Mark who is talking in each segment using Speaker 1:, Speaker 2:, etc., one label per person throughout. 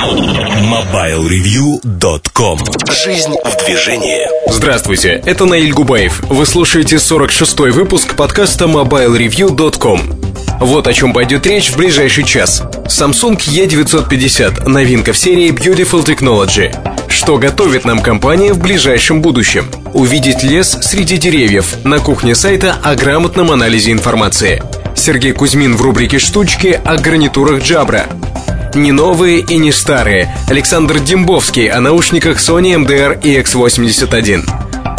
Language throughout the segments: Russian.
Speaker 1: MobileReview.com Жизнь в движении
Speaker 2: Здравствуйте, это Наиль Губаев. Вы слушаете 46-й выпуск подкаста MobileReview.com. Вот о чем пойдет речь в ближайший час. Samsung E950 – новинка в серии Beautiful Technology. Что готовит нам компания в ближайшем будущем? Увидеть лес среди деревьев на кухне сайта о грамотном анализе информации. Сергей Кузьмин в рубрике «Штучки» о гарнитурах Jabra. Не новые и не старые. Александр Дембовский о наушниках Sony MDR EX81.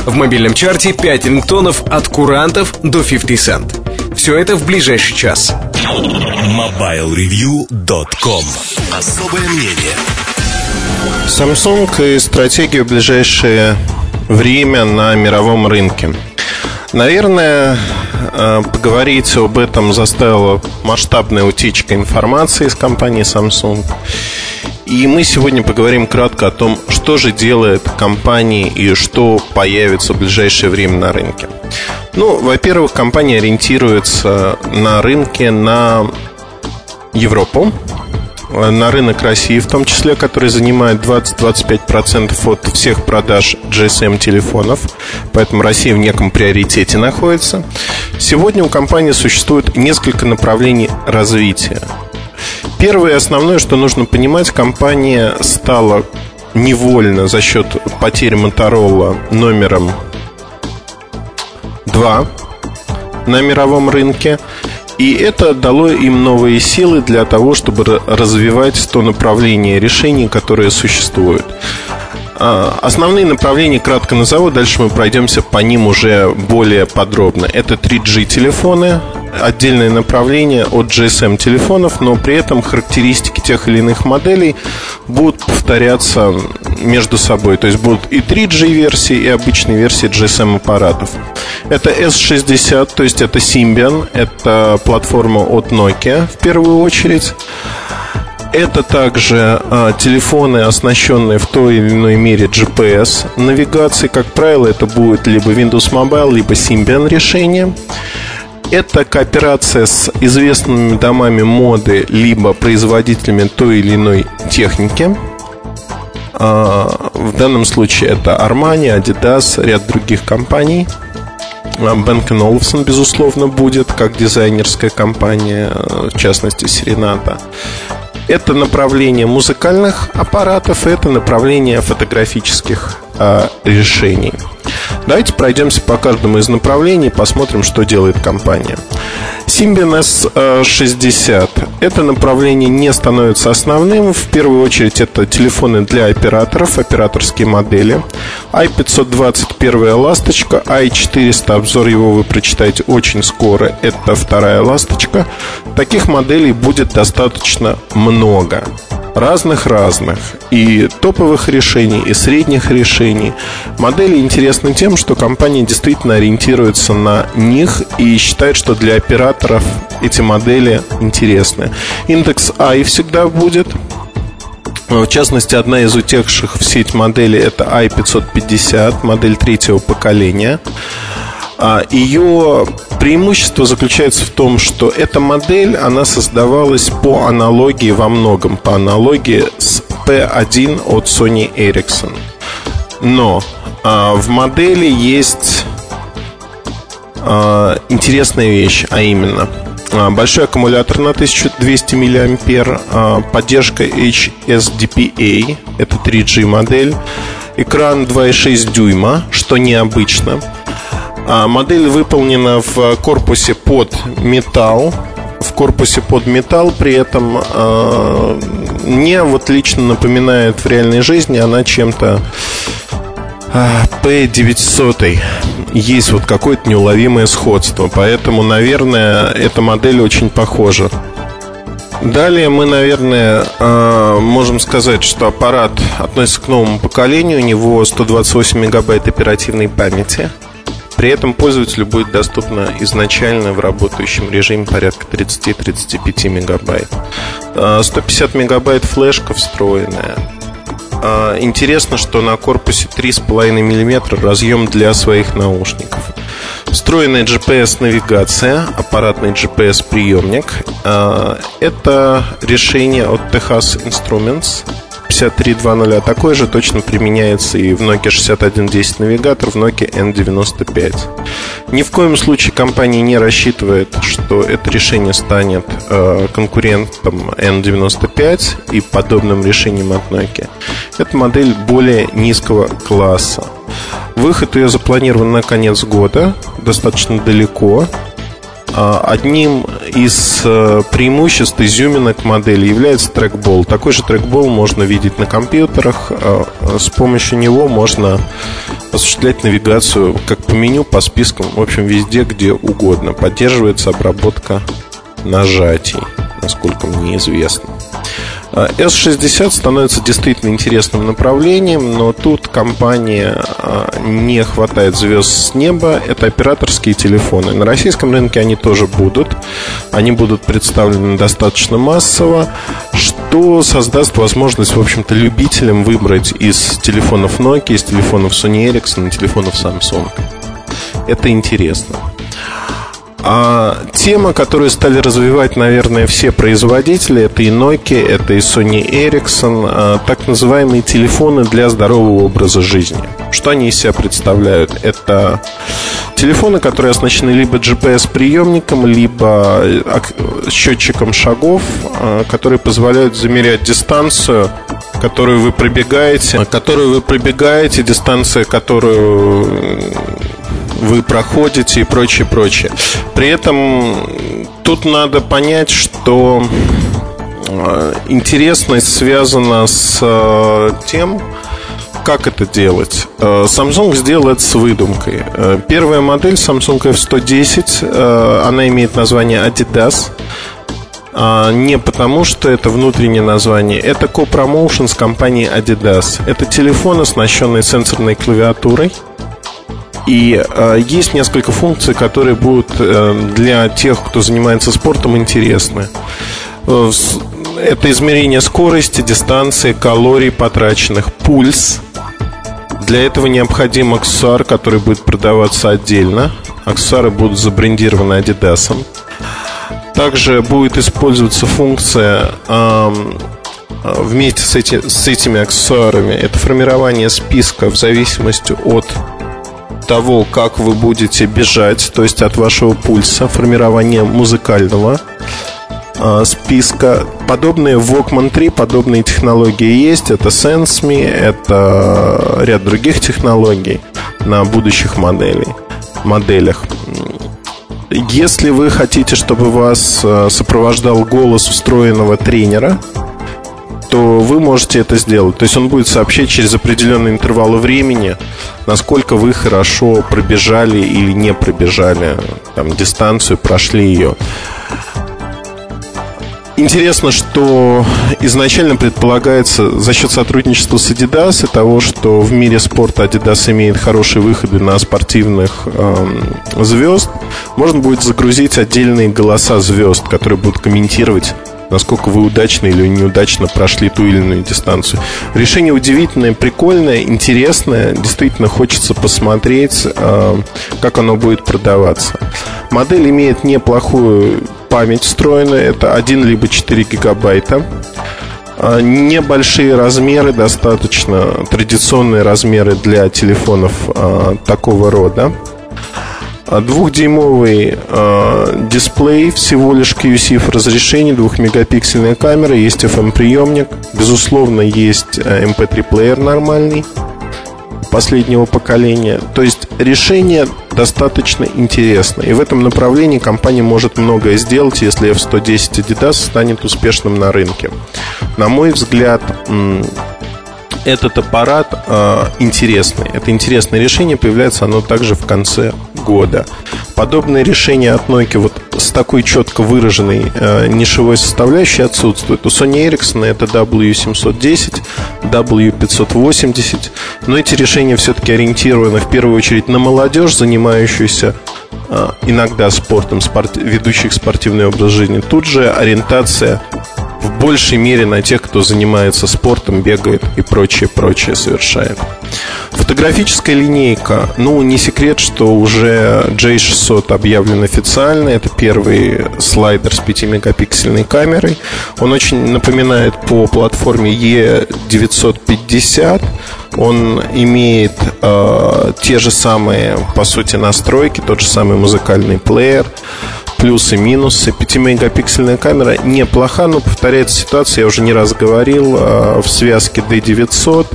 Speaker 2: В мобильном чарте 5 рингтонов от курантов до 50 Cent. Все это в ближайший час.
Speaker 1: MobileReview.com Особое мнение
Speaker 3: Samsung и стратегию в ближайшее время на мировом рынке. Наверное, э, поговорить об этом заставила масштабная утечка информации из компании Samsung. И мы сегодня поговорим кратко о том, что же делает компания и что появится в ближайшее время на рынке. Ну, во-первых, компания ориентируется на рынке на Европу, на рынок России, в том числе, который занимает 20-25% от всех продаж GSM-телефонов. Поэтому Россия в неком приоритете находится. Сегодня у компании существует несколько направлений развития. Первое и основное, что нужно понимать, компания стала невольно за счет потери Моторола номером 2 на мировом рынке. И это дало им новые силы для того, чтобы развивать то направление решений, которые существуют. А, основные направления кратко назову, дальше мы пройдемся по ним уже более подробно. Это 3G телефоны, отдельное направление от GSM телефонов, но при этом характеристики тех или иных моделей будут повторяться между собой. То есть будут и 3G версии, и обычные версии GSM аппаратов. Это S60, то есть это Symbian, это платформа от Nokia в первую очередь. Это также а, телефоны, оснащенные в той или иной мере GPS навигацией. Как правило, это будет либо Windows Mobile, либо Symbian решение. Это кооперация с известными домами моды, либо производителями той или иной техники. А, в данном случае это Armani, Adidas, ряд других компаний. Бенк Олufsen, безусловно, будет как дизайнерская компания, в частности, Serenata. Это направление музыкальных аппаратов, это направление фотографических э, решений. Давайте пройдемся по каждому из направлений, посмотрим, что делает компания. Symbian S60. Это направление не становится основным. В первую очередь это телефоны для операторов, операторские модели. i520 первая ласточка, i400 обзор его вы прочитаете очень скоро. Это вторая ласточка. Таких моделей будет достаточно много разных-разных и топовых решений, и средних решений. Модели интересны тем, что компания действительно ориентируется на них и считает, что для операторов эти модели интересны. Индекс i всегда будет, в частности, одна из утекших в сеть моделей это i550, модель третьего поколения. А, Ее преимущество заключается в том, что эта модель, она создавалась по аналогии во многом, по аналогии с P1 от Sony Ericsson. Но а, в модели есть а, интересная вещь, а именно большой аккумулятор на 1200 мА, поддержка HSDPA, это 3G модель, экран 2,6 дюйма, что необычно – а, модель выполнена в корпусе под металл. В корпусе под металл, при этом э, мне вот лично напоминает в реальной жизни она чем-то P900 есть вот какое-то неуловимое сходство, поэтому, наверное, эта модель очень похожа. Далее мы, наверное, можем сказать, что аппарат относится к новому поколению, у него 128 мегабайт оперативной памяти – при этом пользователю будет доступно изначально в работающем режиме порядка 30-35 мегабайт. 150 а, мегабайт флешка встроенная. А, интересно, что на корпусе 3,5 мм разъем для своих наушников. Встроенная GPS-навигация, аппаратный GPS-приемник. А, это решение от Texas Instruments. 6320, а такое же точно применяется и в Nokia 6110 навигатор, в Nokia N95. Ни в коем случае компания не рассчитывает, что это решение станет э, конкурентом N95 и подобным решением от Nokia. Это модель более низкого класса. Выход ее запланирован на конец года, достаточно далеко. А, одним из э, преимуществ изюминок модели является трекбол. Такой же трекбол можно видеть на компьютерах. А, с помощью него можно осуществлять навигацию как по меню, по спискам, в общем, везде, где угодно. Поддерживается обработка нажатий, насколько мне известно. S60 становится действительно интересным направлением, но тут компания а, не хватает звезд с неба. Это операторские телефоны. На российском рынке они тоже будут. Они будут представлены достаточно массово, что создаст возможность, в общем-то, любителям выбрать из телефонов Nokia, из телефонов Sony Ericsson телефонов Samsung. Это интересно. А тема, которую стали развивать, наверное, все производители, это и Nokia, это и Sony Ericsson, а, так называемые телефоны для здорового образа жизни. Что они из себя представляют? Это телефоны, которые оснащены либо GPS-приемником, либо э, счетчиком шагов, а, которые позволяют замерять дистанцию которую вы пробегаете, которую вы пробегаете, дистанция, которую вы проходите и прочее, прочее. При этом тут надо понять, что э, интересность связана с э, тем, как это делать? Э, Samsung сделал это с выдумкой. Первая модель Samsung F110, она имеет название Adidas. А, не потому, что это внутреннее название. Это co-promotion с компанией Adidas. Это телефон, оснащенный сенсорной клавиатурой – и э, есть несколько функций, которые будут э, для тех, кто занимается спортом, интересны. Э, это измерение скорости, дистанции, калорий потраченных, пульс. Для этого необходим аксессуар, который будет продаваться отдельно. Аксессуары будут забрендированы Adidas. Также будет использоваться функция э, вместе с, эти, с этими аксессуарами. Это формирование списка в зависимости от того, как вы будете бежать, то есть от вашего пульса, формирование музыкального э, списка. Подобные в Walkman 3, подобные технологии есть. Это SenseMe, это ряд других технологий на будущих моделей, моделях. Если вы хотите, чтобы вас а, сопровождал голос встроенного тренера, то вы можете это сделать. То есть он будет сообщать через определенные интервалы времени, насколько вы хорошо пробежали или не пробежали там, дистанцию, прошли ее. Интересно, что изначально предполагается за счет сотрудничества с Adidas и того, что в мире спорта Adidas имеет хорошие выходы на спортивных эм, звезд, можно будет загрузить отдельные голоса звезд, которые будут комментировать насколько вы удачно или неудачно прошли ту или иную дистанцию. Решение удивительное, прикольное, интересное. Действительно хочется посмотреть, э, как оно будет продаваться. Модель имеет неплохую память встроенную. Это 1 либо 4 гигабайта. Э, небольшие размеры, достаточно традиционные размеры для телефонов э, такого рода. А Двухдюймовый э, дисплей, всего лишь QC разрешение, двухмегапиксельная камера, есть FM-приемник, безусловно, есть MP3-плеер э, нормальный последнего поколения. То есть решение достаточно интересно. И в этом направлении компания может многое сделать, если F110 Adidas станет успешным на рынке. На мой взгляд, этот аппарат э, интересный. Это интересное решение, появляется оно также в конце года. Подобные решения от Nokia вот с такой четко выраженной э, нишевой составляющей отсутствуют. У Sony Ericsson это W710, W580, но эти решения все-таки ориентированы в первую очередь на молодежь, занимающуюся э, иногда спортом, спорт, ведущих спортивный образ жизни. Тут же ориентация большей мере на тех, кто занимается спортом, бегает и прочее, прочее совершает. Фотографическая линейка. Ну, не секрет, что уже J600 объявлен официально. Это первый слайдер с 5-мегапиксельной камерой. Он очень напоминает по платформе E950. Он имеет э, те же самые, по сути, настройки, тот же самый музыкальный плеер плюсы, минусы. 5-мегапиксельная камера неплоха, но повторяется ситуация, я уже не раз говорил, э, в связке D900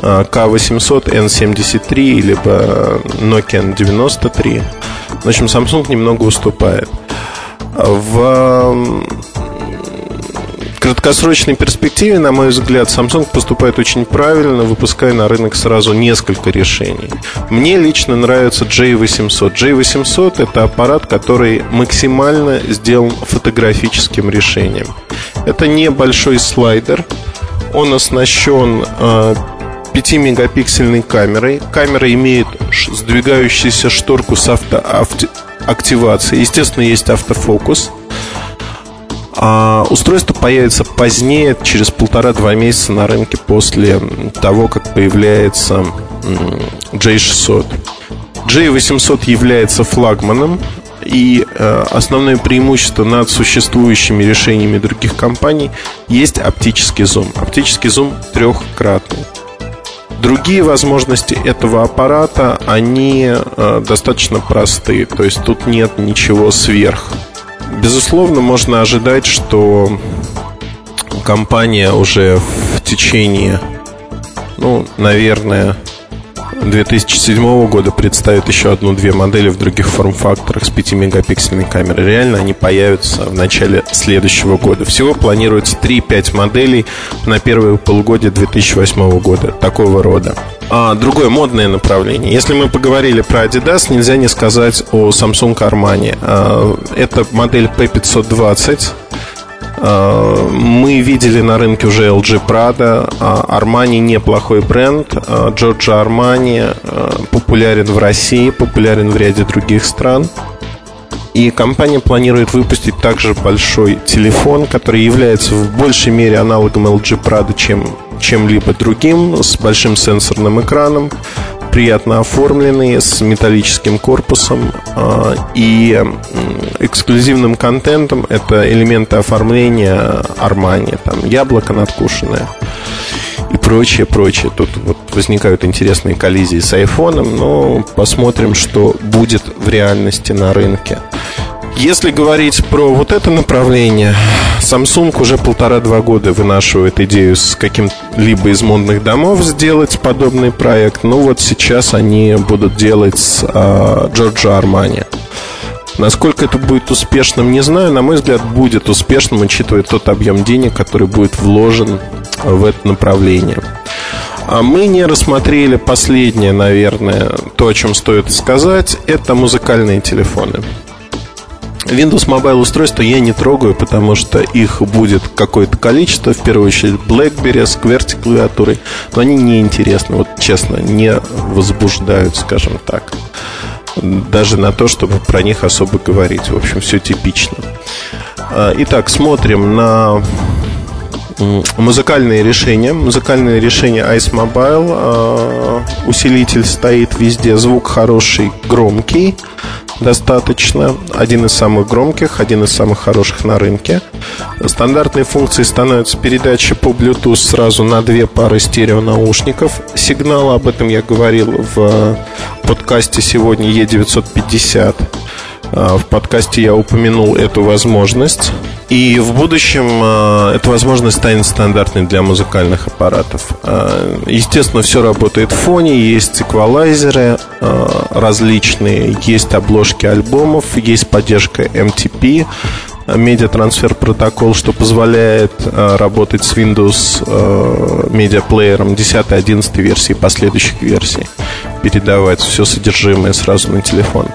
Speaker 3: K800, N73, либо Nokia N93. В общем, Samsung немного уступает. В краткосрочной перспективе, на мой взгляд, Samsung поступает очень правильно, выпуская на рынок сразу несколько решений. Мне лично нравится J800. J800 это аппарат, который максимально сделан фотографическим решением. Это небольшой слайдер, он оснащен 5-мегапиксельной камерой. Камера имеет сдвигающуюся шторку с автоактивацией. Естественно, есть автофокус. А устройство появится позднее, через полтора-два месяца на рынке после того, как появляется J600. J800 является флагманом, и э, основное преимущество над существующими решениями других компаний есть оптический зум. Оптический зум трехкратный. Другие возможности этого аппарата, они э, достаточно простые, то есть тут нет ничего сверх. Безусловно, можно ожидать, что компания уже в течение, ну, наверное, 2007 года представит еще одну-две модели в других форм-факторах с 5-мегапиксельной камерой. Реально они появятся в начале следующего года. Всего планируется 3-5 моделей на первое полугодие 2008 года. Такого рода. А, другое модное направление. Если мы поговорили про Adidas, нельзя не сказать о Samsung Armani. А, это модель P520 Э, мы видели на рынке уже LG Prada, Armani неплохой бренд, Giorgio Armani э, популярен в России, популярен в ряде других стран. И компания планирует выпустить также большой телефон, который является в большей мере аналогом LG Prada, чем чем-либо другим, с большим сенсорным экраном, приятно оформленный, с металлическим корпусом э, и эксклюзивным контентом. Это элементы оформления Armani, там яблоко надкушенное и прочее, прочее. Тут вот возникают интересные коллизии с айфоном, но посмотрим, что будет в реальности на рынке. Если говорить про вот это направление, Samsung уже полтора-два года вынашивает идею с каким-либо из модных домов сделать подобный проект. Ну вот сейчас они будут делать с а, Giorgio Armani. Насколько это будет успешным, не знаю. На мой взгляд, будет успешным, учитывая тот объем денег, который будет вложен в это направление. А мы не рассмотрели последнее, наверное, то, о чем стоит сказать, это музыкальные телефоны. Windows Mobile устройства я не трогаю, потому что их будет какое-то количество, в первую очередь BlackBerry с QWERTY клавиатурой, но они не интересны, вот честно, не возбуждают, скажем так. Даже на то, чтобы про них особо говорить. В общем, все типично. А, итак, смотрим на музыкальные решения. Музыкальные решения Ice Mobile. А, усилитель стоит везде, звук хороший, громкий достаточно. Один из самых громких, один из самых хороших на рынке. Стандартной функцией становится передача по Bluetooth сразу на две пары стереонаушников. Сигнал, об этом я говорил в подкасте сегодня E950. А, в подкасте я упомянул эту возможность. И в будущем а, эта возможность станет стандартной для музыкальных аппаратов. А, естественно, все работает в фоне, есть эквалайзеры различные, есть обложки альбомов, есть поддержка MTP, медиатрансфер протокол, что позволяет э, работать с Windows э, медиаплеером 10 11 версии последующих версий, передавать все содержимое сразу на телефон.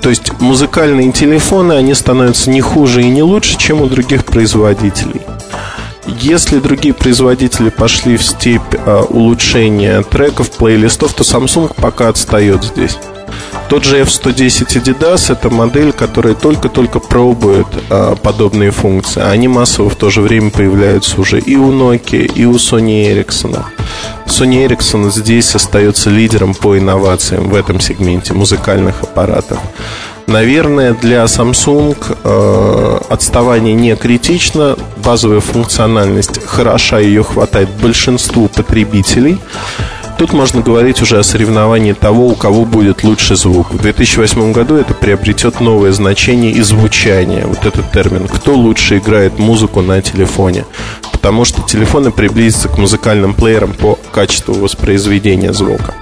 Speaker 3: То есть музыкальные телефоны, они становятся не хуже и не лучше, чем у других производителей. Если другие производители пошли в степь э, улучшения треков, плейлистов, то Samsung пока отстает здесь. Тот же F110 Adidas – это модель, которая только-только пробует а, подобные функции. Они массово в то же время появляются уже и у Nokia, и у Sony Ericsson. Sony Ericsson здесь остается лидером по инновациям в этом сегменте музыкальных аппаратов. Наверное, для Samsung э, отставание не критично, базовая функциональность хороша, ее хватает большинству потребителей. Тут можно говорить уже о соревновании того, у кого будет лучший звук. В 2008 году это приобретет новое значение и звучание. Вот этот термин. Кто лучше играет музыку на телефоне? Потому что телефоны приблизятся к музыкальным плеерам по качеству воспроизведения звука.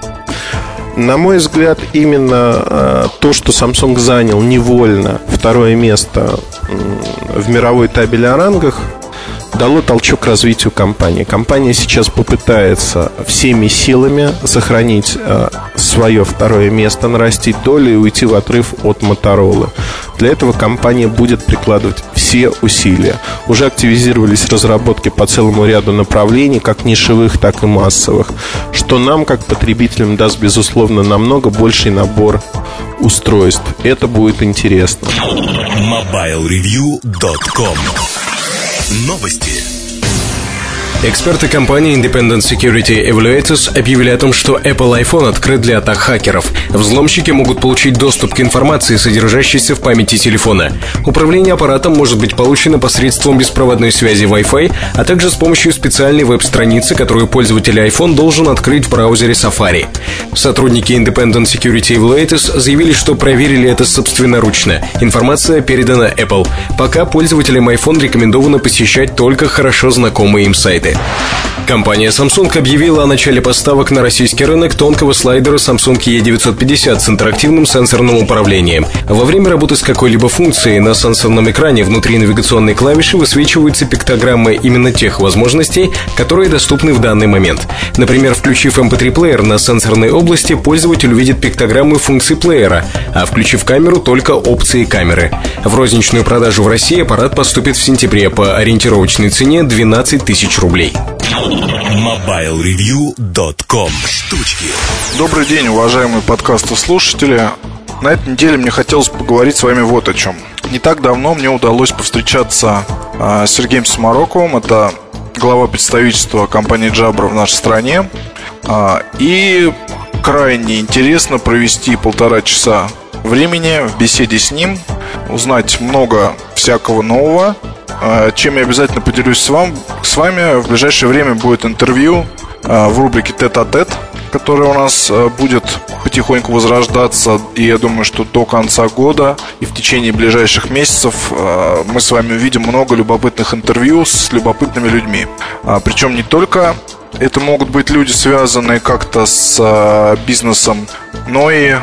Speaker 3: На мой взгляд, именно э, то, что Samsung занял невольно второе место в мировой табеле о рангах, дало толчок развитию компании. Компания сейчас попытается всеми силами сохранить э, свое второе место, нарастить долю и уйти в отрыв от Моторолы. Для этого компания будет прикладывать все усилия. Уже активизировались разработки по целому ряду направлений, как нишевых, так и массовых, что нам, как потребителям, даст, безусловно, намного больший набор устройств. Это будет интересно.
Speaker 1: MobileReview.com Новости.
Speaker 2: Эксперты компании Independent Security Evaluators объявили о том, что Apple iPhone открыт для атак хакеров. Взломщики могут получить доступ к информации, содержащейся в памяти телефона. Управление аппаратом может быть получено посредством беспроводной связи Wi-Fi, а также с помощью специальной веб-страницы, которую пользователь iPhone должен открыть в браузере Safari. Сотрудники Independent Security Evaluators заявили, что проверили это собственноручно. Информация передана Apple. Пока пользователям iPhone рекомендовано посещать только хорошо знакомые им сайты. Компания Samsung объявила о начале поставок на российский рынок тонкого слайдера Samsung E950 с интерактивным сенсорным управлением. Во время работы с какой-либо функцией на сенсорном экране внутри навигационной клавиши высвечиваются пиктограммы именно тех возможностей, которые доступны в данный момент. Например, включив MP3-плеер на сенсорной области, пользователь увидит пиктограммы функций плеера, а включив камеру только опции камеры. В розничную продажу в России аппарат поступит в сентябре по ориентировочной цене 12 тысяч рублей.
Speaker 1: MobileReview.com Штучки
Speaker 4: Добрый день, уважаемые подкастослушатели. На этой неделе мне хотелось поговорить с вами вот о чем. Не так давно мне удалось повстречаться э, с Сергеем Самароковым. Это глава представительства компании Jabra в нашей стране. Э, и крайне интересно провести полтора часа времени в беседе с ним, узнать много всякого нового, а, чем я обязательно поделюсь с, вам, с вами. В ближайшее время будет интервью а, в рубрике «Тет-а-тет», которая у нас а, будет потихоньку возрождаться. И я думаю, что до конца года и в течение ближайших месяцев мы с вами увидим много любопытных интервью с любопытными людьми. Причем не только это могут быть люди, связанные как-то с бизнесом, но и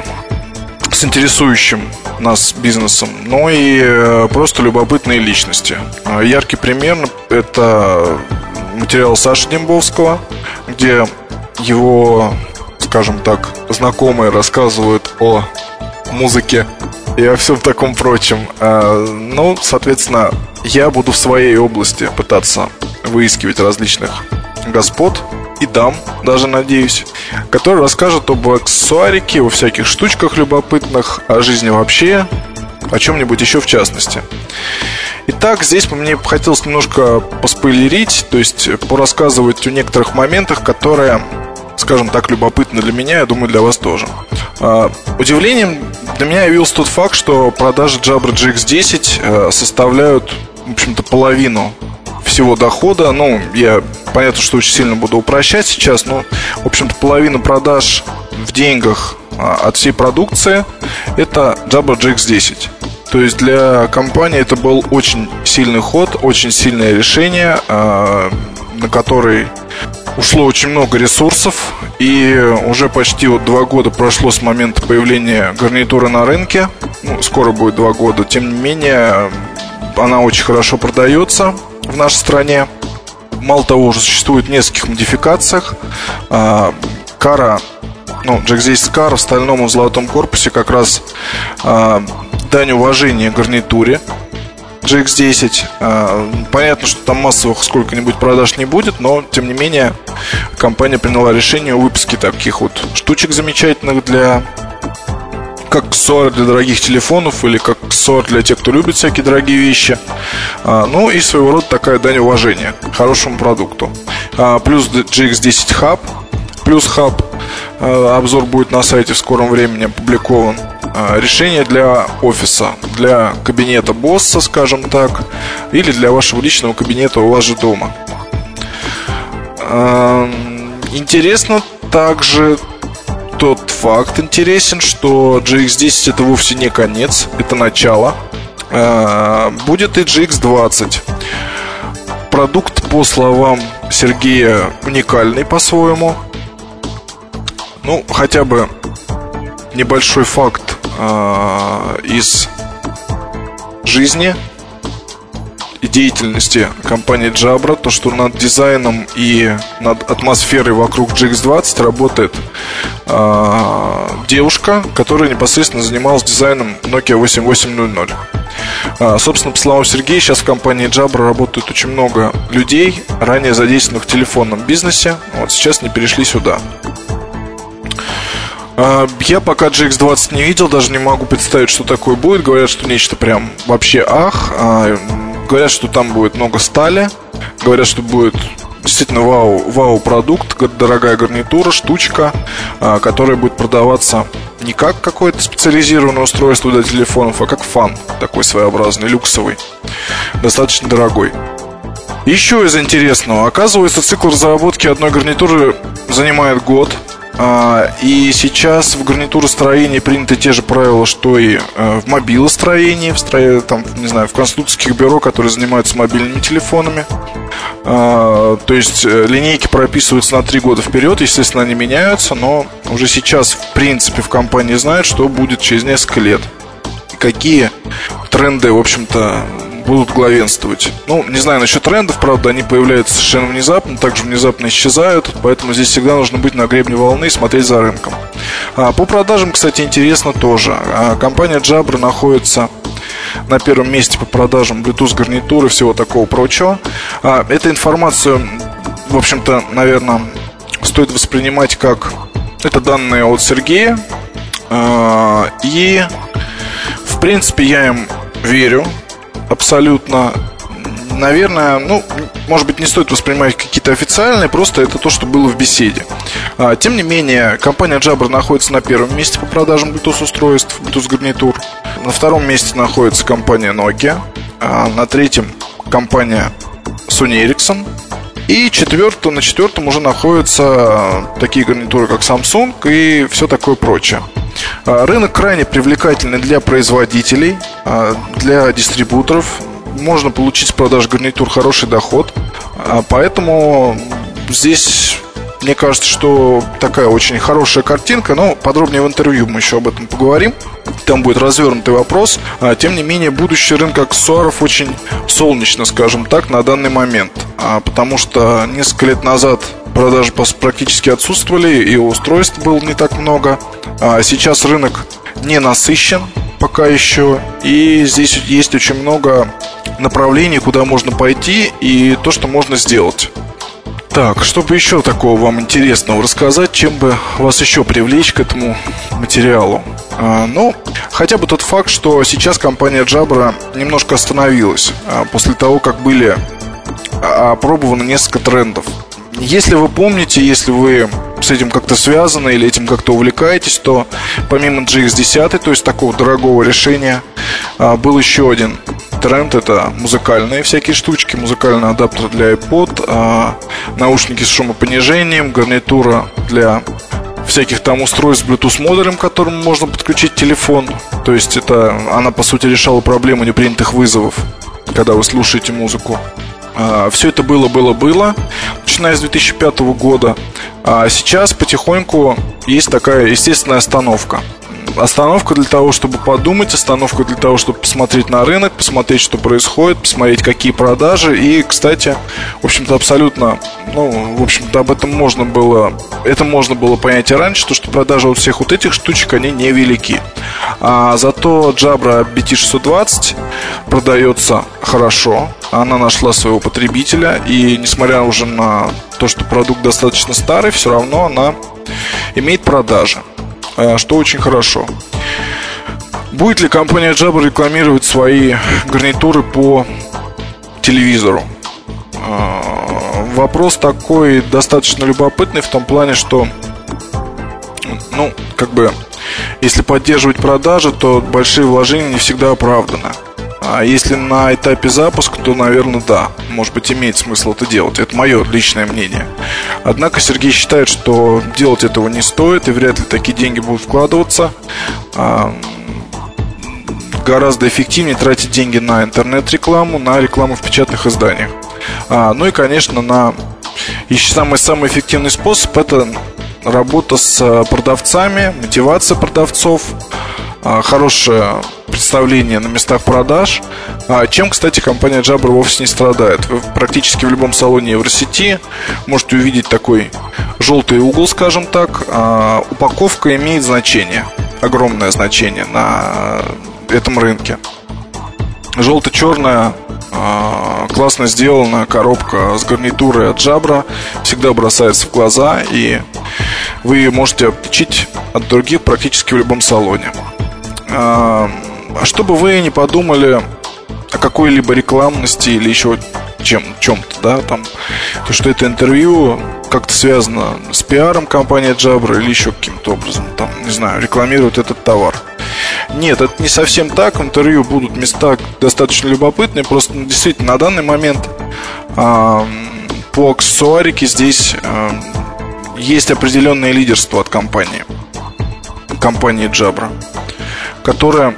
Speaker 4: с интересующим нас бизнесом, но и э, просто любопытные личности. А, яркий пример – это материал Саши Дембовского, где его, скажем так, знакомые рассказывают о музыке и о всем таком прочем. А, ну, соответственно, я буду в своей области пытаться выискивать различных господ и дам, даже надеюсь, который расскажет об аксессуарике, о всяких штучках любопытных, о жизни вообще, о чем-нибудь еще в частности. Итак, здесь мне хотелось немножко поспойлерить, то есть порассказывать о некоторых моментах, которые, скажем так, любопытны для меня, я думаю, для вас тоже. А, удивлением для меня явился тот факт, что продажи Jabra GX10 э, составляют, в общем-то, половину всего дохода. Ну, я понятно, что очень сильно буду упрощать сейчас, но, в общем-то, половина продаж в деньгах а, от всей продукции это Jabra GX10. То есть для компании это был очень сильный ход, очень сильное решение, а, на который ушло очень много ресурсов, и уже почти вот два года прошло с момента появления гарнитуры на рынке. Ну, скоро будет два года. Тем не менее, она очень хорошо продается в нашей стране. Мало того, уже существует в нескольких модификациях. А, кара, ну, здесь Кара в стальном и в золотом корпусе как раз а, дань уважения гарнитуре GX10. А, понятно, что там массовых сколько-нибудь продаж не будет, но тем не менее компания приняла решение о выпуске таких вот штучек замечательных для как аксессуар для дорогих телефонов или как аксессуар для тех, кто любит всякие дорогие вещи. А, ну и своего рода такая дань уважения хорошему продукту. А, плюс GX10 Hub, плюс Hub. А, обзор будет на сайте в скором времени опубликован. Решение для офиса, для кабинета босса, скажем так, или для вашего личного кабинета у вас же дома. Интересно также тот факт интересен, что GX10 это вовсе не конец, это начало. А, будет и GX20. Продукт, по словам Сергея, уникальный по-своему. Ну, хотя бы небольшой факт э, из жизни деятельности компании Jabra, то, что над дизайном и над атмосферой вокруг GX20 работает э, девушка, которая непосредственно занималась дизайном Nokia 8800. А, собственно, по словам Сергея, сейчас в компании Jabra работает очень много людей, ранее задействованных в телефонном бизнесе. Вот сейчас не перешли сюда. А, я пока GX20 не видел, даже не могу представить, что такое будет. Говорят, что нечто прям вообще ах. Говорят, что там будет много стали. Говорят, что будет действительно вау, вау продукт, дорогая гарнитура, штучка, а, которая будет продаваться не как какое-то специализированное устройство для телефонов, а как фан, такой своеобразный, люксовый, достаточно дорогой. Еще из интересного, оказывается, цикл разработки одной гарнитуры занимает год – и сейчас в гарнитуростроении приняты те же правила, что и э, в мобилостроении, в, стро... там, не знаю, в конструкторских бюро, которые занимаются мобильными телефонами. А, то есть э, линейки прописываются на три года вперед, естественно, они меняются, но уже сейчас, в принципе, в компании знают, что будет через несколько лет. Какие тренды, в общем-то, будут главенствовать. Ну, не знаю насчет трендов, правда, они появляются совершенно внезапно, также внезапно исчезают, поэтому здесь всегда нужно быть на гребне волны и смотреть за рынком. А, по продажам, кстати, интересно тоже. А, компания Jabra находится на первом месте по продажам Bluetooth гарнитуры, всего такого прочего. А, эту информацию, в общем-то, наверное, стоит воспринимать как это данные от Сергея. А, и, в принципе, я им верю абсолютно наверное, ну, может быть, не стоит воспринимать какие-то официальные, просто это то, что было в беседе. А, тем не менее, компания Jabra находится на первом месте по продажам Bluetooth устройств, Bluetooth гарнитур. На втором месте находится компания Nokia. А на третьем компания Sony Ericsson. И четвертым, на четвертом уже находятся такие гарнитуры, как Samsung и все такое прочее. А, рынок крайне привлекательный для производителей, а, для дистрибуторов. Можно получить с продаж гарнитур хороший доход. Поэтому здесь мне кажется, что такая очень хорошая картинка, но подробнее в интервью мы еще об этом поговорим. Там будет развернутый вопрос. Тем не менее, будущее рынка аксессуаров очень солнечно, скажем так, на данный момент. Потому что несколько лет назад продажи практически отсутствовали, и устройств было не так много. А сейчас рынок не насыщен пока еще, и здесь есть очень много направлений, куда можно пойти, и то, что можно сделать. Так, чтобы еще такого вам интересного рассказать, чем бы вас еще привлечь к этому материалу? А, ну, хотя бы тот факт, что сейчас компания Jabra немножко остановилась а, после того, как были а, опробованы несколько трендов. Если вы помните, если вы с этим как-то связаны или этим как-то увлекаетесь, то помимо GX10, то есть такого дорогого решения, а, был еще один тренд это музыкальные всякие штучки, музыкальный адаптер для iPod, а, наушники с шумопонижением, гарнитура для всяких там устройств с Bluetooth модулем, к которому можно подключить телефон. То есть это она по сути решала проблему непринятых вызовов, когда вы слушаете музыку. А, Все это было, было, было, начиная с 2005 года. А сейчас потихоньку есть такая естественная остановка остановка для того, чтобы подумать, остановка для того, чтобы посмотреть на рынок, посмотреть, что происходит, посмотреть, какие продажи. И, кстати, в общем-то, абсолютно, ну, в общем-то, об этом можно было, это можно было понять и раньше, то, что продажи вот всех вот этих штучек, они невелики. А зато Jabra BT620 продается хорошо, она нашла своего потребителя, и несмотря уже на то, что продукт достаточно старый, все равно она имеет продажи. Э, что очень хорошо. Будет ли компания Jabra рекламировать свои гарнитуры по телевизору? А, вопрос такой достаточно любопытный в том плане, что, ну, как бы, если поддерживать продажи, то большие вложения не всегда оправданы. А если на этапе запуска, то, наверное, да. Может быть, имеет смысл это делать. Это мое личное мнение. Однако Сергей считает, что делать этого не стоит, и вряд ли такие деньги будут вкладываться. А, гораздо эффективнее тратить деньги на интернет-рекламу, на рекламу в печатных изданиях. А, ну и, конечно, на еще самый самый эффективный способ это работа с продавцами, мотивация продавцов, хорошее представление на местах продаж, а, чем, кстати, компания Jabra вовсе не страдает. Вы практически в любом салоне Евросети можете увидеть такой желтый угол, скажем так. А, упаковка имеет значение, огромное значение на этом рынке. Желто-черная классно сделана коробка с гарнитурой от Jabra всегда бросается в глаза и вы можете отличить от других практически в любом салоне. А чтобы вы не подумали о какой-либо рекламности или еще чем, чем-то, да, там, то, что это интервью как-то связано с пиаром компании Jabra или еще каким-то образом, там, не знаю, рекламируют этот товар. Нет, это не совсем так. В интервью будут места достаточно любопытные. Просто ну, действительно на данный момент э, по аксессуарике здесь э, есть определенное лидерство от компании. Компании Jabra которая,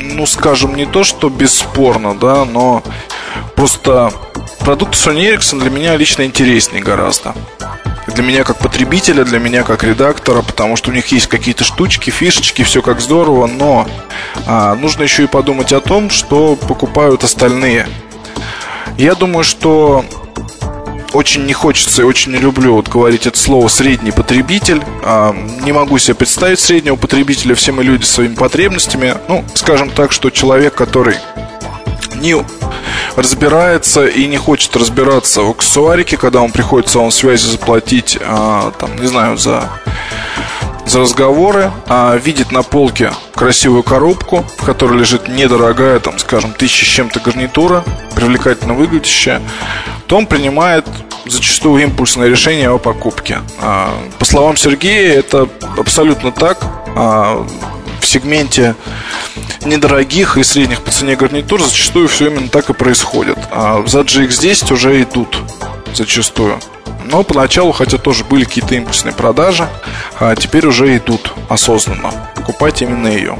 Speaker 4: ну, скажем, не то, что бесспорно, да, но просто продукт Sony Ericsson для меня лично интереснее гораздо. Для меня как потребителя, для меня как редактора, потому что у них есть какие-то штучки, фишечки, все как здорово, но а, нужно еще и подумать о том, что покупают остальные. Я думаю, что очень не хочется и очень не люблю вот говорить это слово средний потребитель. А, не могу себе представить среднего потребителя. Все мы люди своими потребностями. Ну, скажем так, что человек, который не разбирается и не хочет разбираться в аксессуарике, когда он приходит в салон связи заплатить, а, там, не знаю, за за разговоры, а видит на полке красивую коробку, в которой лежит недорогая, там, скажем, тысяча с чем-то гарнитура, привлекательно выглядящая, то он принимает зачастую импульсное решение о покупке. А, по словам Сергея, это абсолютно так. А, в сегменте недорогих и средних по цене гарнитур зачастую все именно так и происходит. А за GX10 уже идут зачастую. Но поначалу, хотя тоже были какие-то импульсные продажи, а теперь уже идут осознанно. Покупать именно ее.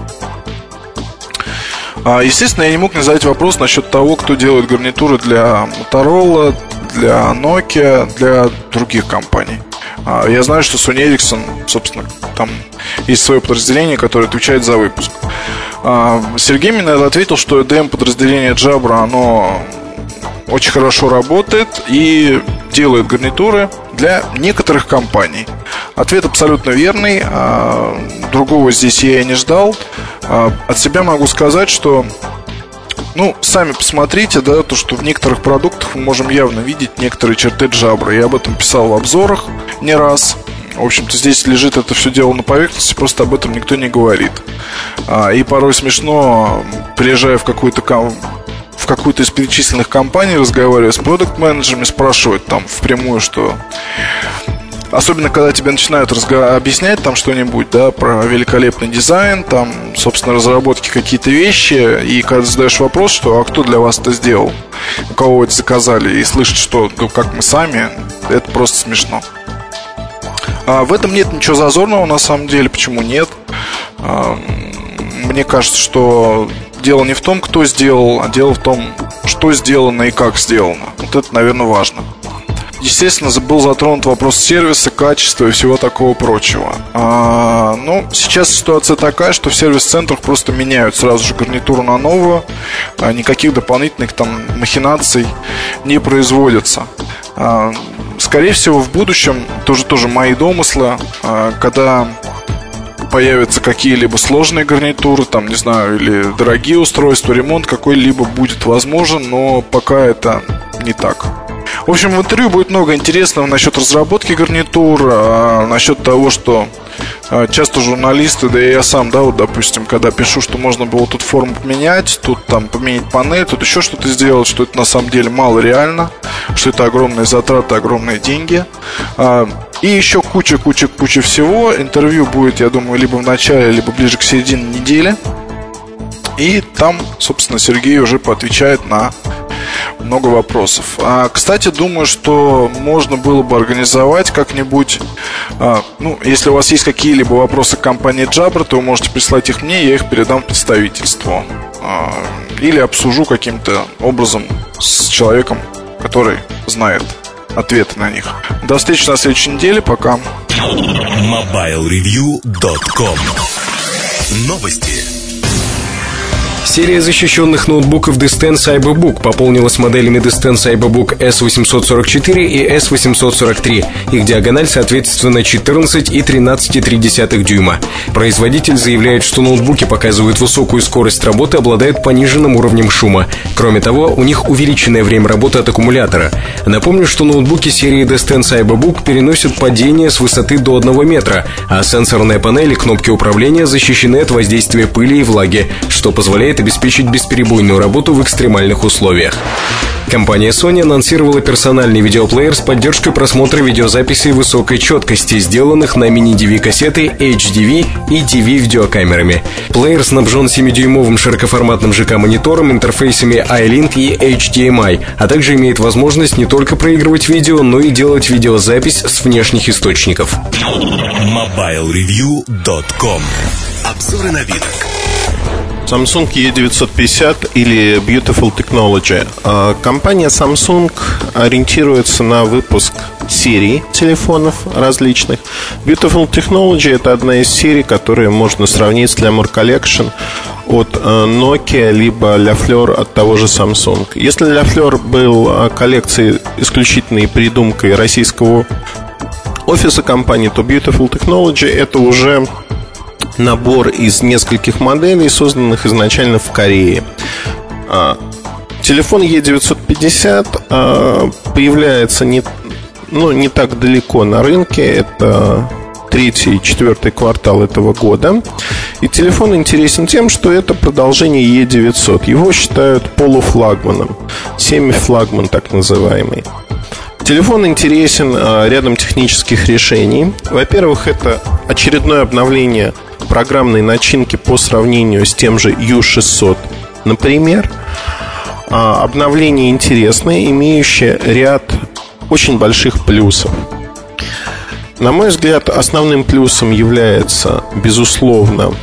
Speaker 4: А, естественно, я не мог не задать вопрос насчет того, кто делает гарнитуры для Motorola, для Nokia, для других компаний. А, я знаю, что Sony Ericsson, собственно, там есть свое подразделение, которое отвечает за выпуск. А, Сергей мне ответил, что EDM подразделение Jabra, оно очень хорошо работает и делает гарнитуры для некоторых компаний. Ответ абсолютно верный. А, другого здесь я и не ждал. А, от себя могу сказать, что ну, сами посмотрите, да, то, что в некоторых продуктах мы можем явно видеть некоторые черты джабра. Я об этом писал в обзорах не раз. В общем-то, здесь лежит это все дело на поверхности, просто об этом никто не говорит. А, и порой смешно, приезжая в какую-то в какую-то из перечисленных компаний, разговаривая с продукт-менеджерами, спрашивать там впрямую, что Особенно, когда тебе начинают разго- объяснять там что-нибудь, да, про великолепный дизайн, там, собственно, разработки какие-то вещи, и когда задаешь вопрос, что а кто для вас это сделал, у кого это заказали, и слышать, что ну, как мы сами, это просто смешно. А в этом нет ничего зазорного на самом деле. Почему нет? Мне кажется, что дело не в том, кто сделал, а дело в том, что сделано и как сделано. Вот это, наверное, важно. Естественно, был затронут вопрос сервиса, качества и всего такого прочего. А, ну, сейчас ситуация такая, что в сервис-центрах просто меняют сразу же гарнитуру на новую. А, никаких дополнительных там махинаций не производятся. А, скорее всего, в будущем, тоже тоже мои домыслы, а, когда появятся какие-либо сложные гарнитуры, там, не знаю, или дорогие устройства, ремонт какой-либо будет возможен, но пока это не так. В общем, в интервью будет много интересного насчет разработки гарнитур, а, насчет того, что а, часто журналисты, да и я сам, да, вот, допустим, когда пишу, что можно было тут форму поменять, тут там поменять панель, тут еще что-то сделать, что это на самом деле мало реально, что это огромные затраты, огромные деньги. И еще куча-куча-куча всего. Интервью будет, я думаю, либо в начале, либо ближе к середине недели. И там, собственно, Сергей уже поотвечает на много вопросов. А, кстати, думаю, что можно было бы организовать как-нибудь, а, ну, если у вас есть какие-либо вопросы к компании Jabra, то вы можете прислать их мне, я их передам представительству. А, или обсужу каким-то образом с человеком, который знает ответы на них. До встречи на следующей неделе. Пока.
Speaker 1: MobileReview.com Новости.
Speaker 2: Серия защищенных ноутбуков Disten Cyberbook пополнилась моделями Disten Cyberbook S844 и S843. Их диагональ, соответственно, 14 и 13,3 дюйма. Производитель заявляет, что ноутбуки показывают высокую скорость работы, обладают пониженным уровнем шума. Кроме того, у них увеличенное время работы от аккумулятора. Напомню, что ноутбуки серии Disten Cyberbook переносят падение с высоты до 1 метра, а сенсорные панели и кнопки управления защищены от воздействия пыли и влаги, что позволяет обеспечить бесперебойную работу в экстремальных условиях. Компания Sony анонсировала персональный видеоплеер с поддержкой просмотра видеозаписей высокой четкости, сделанных на мини-DV-кассеты HDV и DV-видеокамерами. Плеер снабжен 7-дюймовым широкоформатным ЖК-монитором, интерфейсами iLink и HDMI, а также имеет возможность не только проигрывать видео, но и делать видеозапись с внешних источников.
Speaker 1: MobileReview.com Обзоры новинок.
Speaker 3: Samsung E950 или Beautiful Technology. А, компания Samsung ориентируется на выпуск серий телефонов различных. Beautiful Technology это одна из серий, которые можно сравнить с Glamour Collection от э, Nokia либо La Fleur от того же Samsung. Если La Fleur был э, коллекцией исключительной придумкой российского офиса компании, то Beautiful Technology это уже набор из нескольких моделей, созданных изначально в Корее. А, телефон E950 а, появляется не, ну, не так далеко на рынке. Это третий и четвертый квартал этого года. И телефон интересен тем, что это продолжение E900. Его считают полуфлагманом. Семифлагман так называемый. Телефон интересен а, рядом технических решений. Во-первых, это очередное обновление программной начинки по сравнению с тем же U600, например. А, обновление интересное, имеющее ряд очень больших плюсов. На мой взгляд, основным плюсом является, безусловно,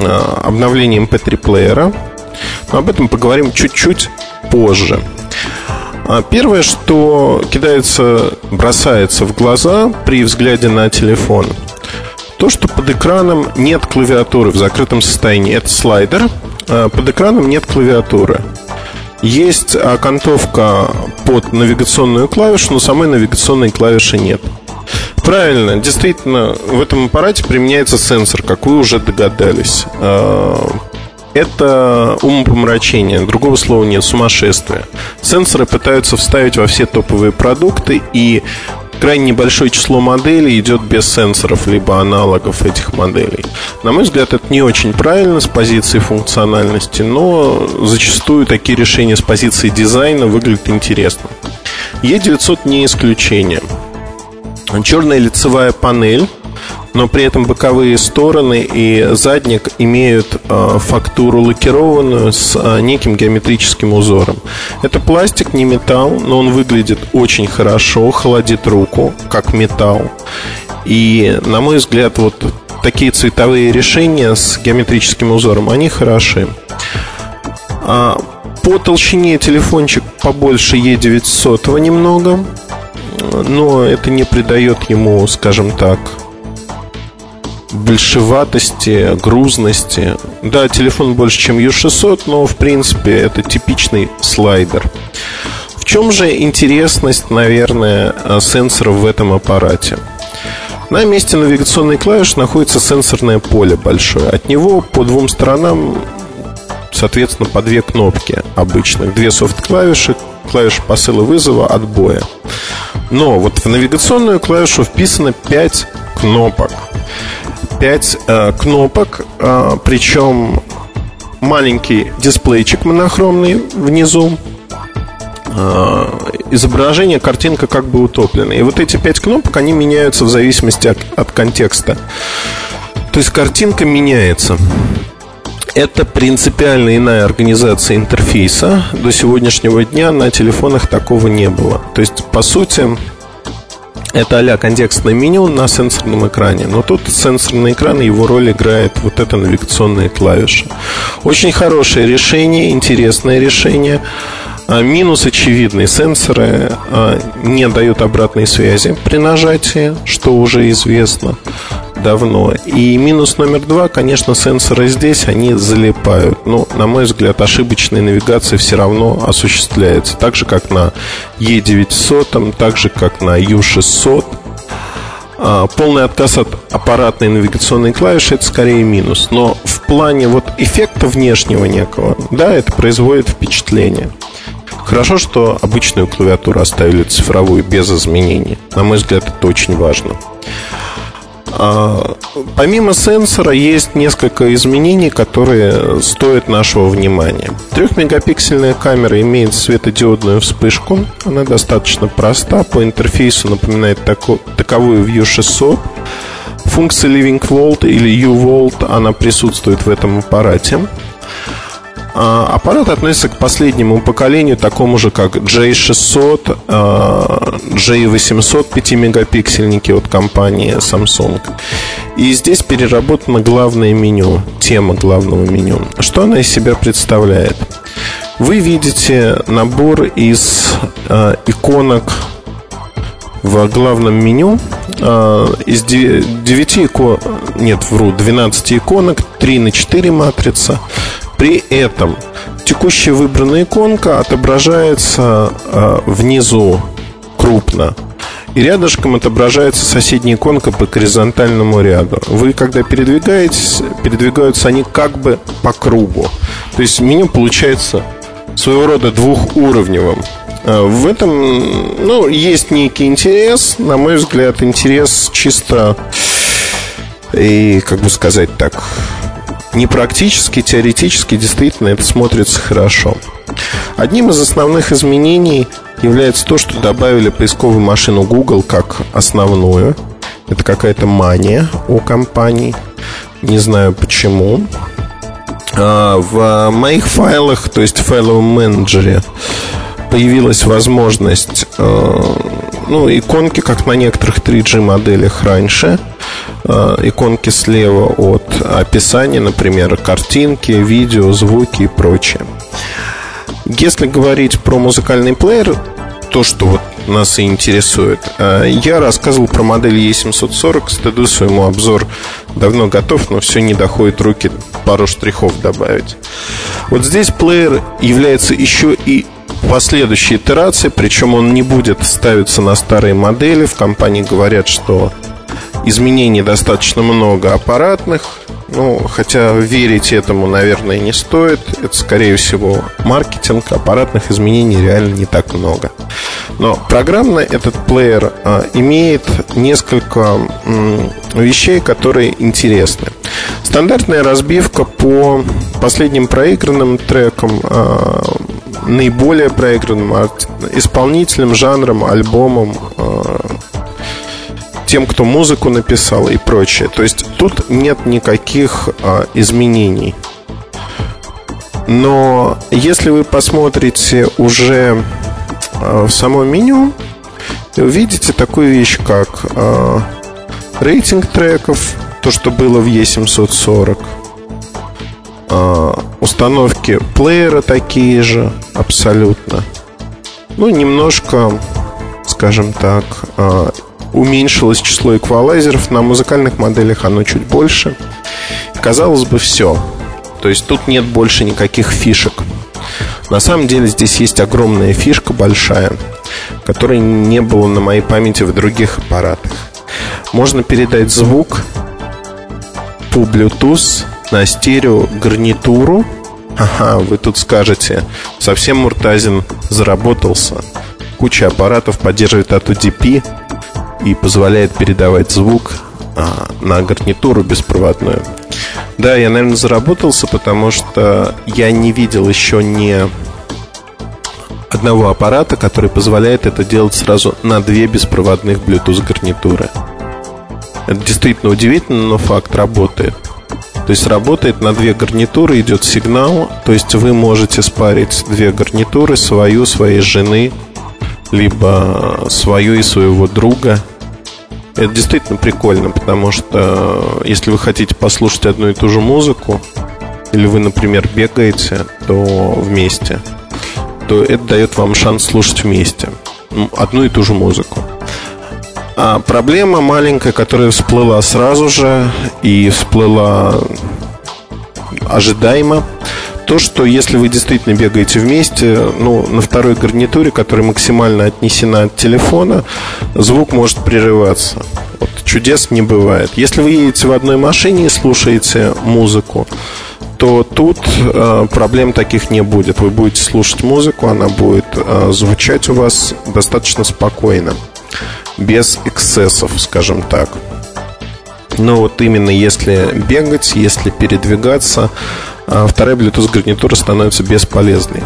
Speaker 3: а, обновление MP3-плеера. Но об этом поговорим чуть-чуть позже. А, первое, что кидается, бросается в глаза при взгляде на телефон – то, что под экраном нет клавиатуры в закрытом состоянии. Это слайдер. А под экраном нет клавиатуры. Есть окантовка под навигационную клавишу, но самой навигационной клавиши нет. Правильно, действительно, в этом аппарате применяется сенсор, как вы уже догадались. Это умопомрачение, другого слова нет, сумасшествие. Сенсоры пытаются вставить во все топовые продукты, и крайне небольшое число моделей идет без сенсоров, либо аналогов этих моделей. На мой взгляд, это не очень правильно с позиции функциональности, но зачастую такие решения с позиции дизайна выглядят интересно. E900 не исключение. Черная лицевая панель но при этом боковые стороны и задник имеют э, фактуру лакированную с э, неким геометрическим узором. Это пластик, не металл, но он выглядит очень хорошо, холодит руку, как металл. И, на мой взгляд, вот такие цветовые решения с геометрическим узором, они хороши. А по толщине телефончик побольше E900 немного, но это не придает ему, скажем так, большеватости, грузности. Да, телефон больше, чем U600, но в принципе это типичный слайдер. В чем же интересность, наверное, сенсоров в этом аппарате? На месте навигационной клавиши находится сенсорное поле большое. От него по двум сторонам, соответственно, по две кнопки обычных. Две софт-клавиши, клавиша посыла вызова, отбоя. Но вот в навигационную клавишу вписано 5 кнопок – 5 э, кнопок, э, причем маленький дисплейчик монохромный внизу, э, изображение, картинка как бы утоплена. И вот эти пять кнопок, они меняются в зависимости от, от контекста. То есть картинка меняется. Это принципиально иная организация интерфейса. До сегодняшнего дня на телефонах такого не было. То есть, по сути, это а контекстное меню на сенсорном экране. Но тут сенсорный экран, его роль играет вот эта навигационная клавиша. Очень хорошее решение, интересное решение. А, минус очевидный. Сенсоры а, не дают обратной связи при нажатии, что уже известно давно. И минус номер два, конечно, сенсоры здесь, они залипают. Но, на мой взгляд, ошибочная навигация все равно осуществляется. Так же, как на E900, так же, как на U600. А, полный отказ от аппаратной навигационной клавиши это скорее минус. Но в плане вот эффекта внешнего некого, да, это производит впечатление. Хорошо, что обычную клавиатуру оставили цифровую без изменений. На мой взгляд, это очень важно. А, помимо сенсора есть несколько изменений, которые стоят нашего внимания. Трехмегапиксельная камера имеет светодиодную вспышку. Она достаточно проста, по интерфейсу напоминает таковую View 600. Функция Living Volt или U-Volt, она присутствует в этом аппарате. А, аппарат относится к последнему поколению, такому же, как J600, J800 5-мегапиксельники от компании Samsung. И здесь переработано главное меню, тема главного меню. Что она из себя представляет? Вы видите набор из э, иконок в главном меню э, из 9 иконок, нет, вру, 12 иконок, 3 на 4 матрица, при этом текущая выбранная иконка отображается э, внизу крупно. И рядышком отображается соседняя иконка по горизонтальному ряду. Вы, когда передвигаетесь, передвигаются они как бы по кругу. То есть меню получается своего рода двухуровневым. А, в этом ну, есть некий интерес, на мой взгляд, интерес чисто и, как бы сказать так, не практически, теоретически действительно это смотрится хорошо. Одним из основных изменений является то, что добавили поисковую машину Google как основную. Это какая-то мания у компаний. Не знаю почему. А, в моих файлах, то есть в файловом менеджере, появилась возможность э, ну, иконки, как на некоторых 3G моделях раньше. Э, иконки слева от описания, например, картинки, видео, звуки и прочее. Если говорить про музыкальный плеер, то, что вот нас и интересует. Э, я рассказывал про модель E740, стыду своему обзор давно готов, но все не доходит руки пару штрихов добавить. Вот здесь плеер является еще и последующей итерации, причем он не будет ставиться на старые модели. В компании говорят, что изменений достаточно много аппаратных. Ну, хотя верить этому, наверное, не стоит. Это, скорее всего, маркетинг. Аппаратных изменений реально не так много. Но программно этот плеер а, имеет несколько м, вещей, которые интересны. Стандартная разбивка по последним проигранным трекам а, наиболее проигранным исполнителем, жанром, альбомом, а, тем, кто музыку написал и прочее. То есть тут нет никаких а, изменений. Но если вы посмотрите уже в само меню, увидите такую вещь, как рейтинг треков, то, что было в E740, а, установки плеера такие же, абсолютно. Ну, немножко, скажем так, а, уменьшилось число эквалайзеров. На музыкальных моделях оно чуть больше. Казалось бы, все. То есть тут нет больше никаких фишек. На самом деле здесь есть огромная фишка большая, которой не было на моей памяти в других аппаратах. Можно передать звук по Bluetooth на стерео гарнитуру. Ага, вы тут скажете, совсем Муртазин заработался. Куча аппаратов поддерживает от UDP и позволяет передавать звук а, на гарнитуру беспроводную. Да, я, наверное, заработался, потому что я не видел еще ни одного аппарата, который позволяет это делать сразу на две беспроводных Bluetooth гарнитуры. Это действительно удивительно, но факт работает. То есть работает на две гарнитуры, идет сигнал, то есть вы можете спарить две гарнитуры, свою, своей жены, либо свою и своего друга. Это действительно прикольно, потому что если вы хотите послушать одну и ту же музыку, или вы, например, бегаете, то вместе, то это дает вам шанс слушать вместе одну и ту же музыку. А проблема маленькая, которая всплыла сразу же и всплыла ожидаемо, то, что если вы действительно бегаете вместе, ну, на второй гарнитуре, которая максимально отнесена от телефона, звук может прерываться. Вот, чудес не бывает. Если вы едете в одной машине и слушаете музыку, то тут э, проблем таких не будет. Вы будете слушать музыку, она будет э, звучать у вас достаточно спокойно без эксцессов, скажем так. Но вот именно если бегать, если передвигаться, а, вторая Bluetooth гарнитура становится бесполезной.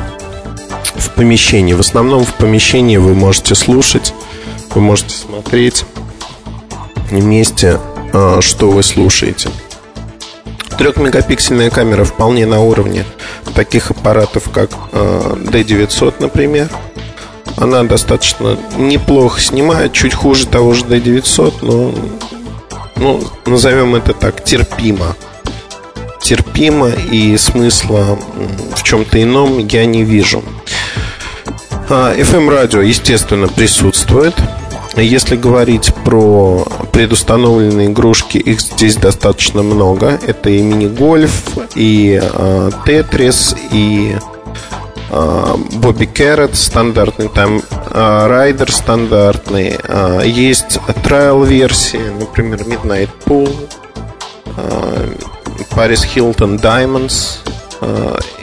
Speaker 3: В помещении, в основном в помещении вы можете слушать, вы можете смотреть вместе, а, что вы слушаете. Трехмегапиксельная камера вполне на уровне таких аппаратов, как а, D900, например – она достаточно неплохо снимает, чуть хуже того же D900, но ну, назовем это так, терпимо. Терпимо и смысла в чем-то ином я не вижу. FM-радио, а, естественно, присутствует. Если говорить про предустановленные игрушки, их здесь достаточно много. Это и мини-гольф, и а, тетрис, и Бобби Кэррот стандартный, там Райдер стандартный, есть трайл версии, например, Midnight Pool, Paris Hilton Diamonds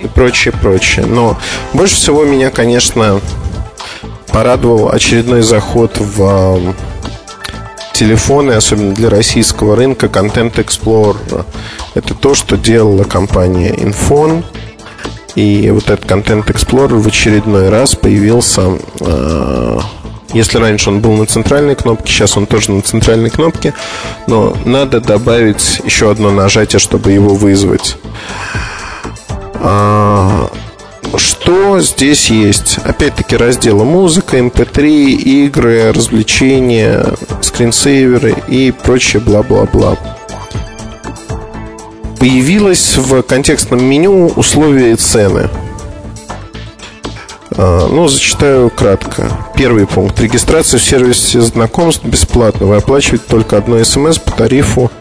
Speaker 3: и прочее, прочее. Но больше всего меня, конечно, порадовал очередной заход в телефоны, особенно для российского рынка, Content Explorer. Это то, что делала компания Infon – и вот этот Content Explorer в очередной раз появился э, если раньше он был на центральной кнопке, сейчас он тоже на центральной кнопке, но надо добавить еще одно нажатие, чтобы его вызвать. А, что здесь есть? Опять-таки разделы музыка, MP3, эм игры, развлечения, скринсейверы и прочее бла-бла-бла появилось в контекстном меню условия и цены. А, ну, зачитаю кратко. Первый пункт. Регистрация в сервисе знакомств бесплатно. Вы оплачиваете только одно смс по тарифу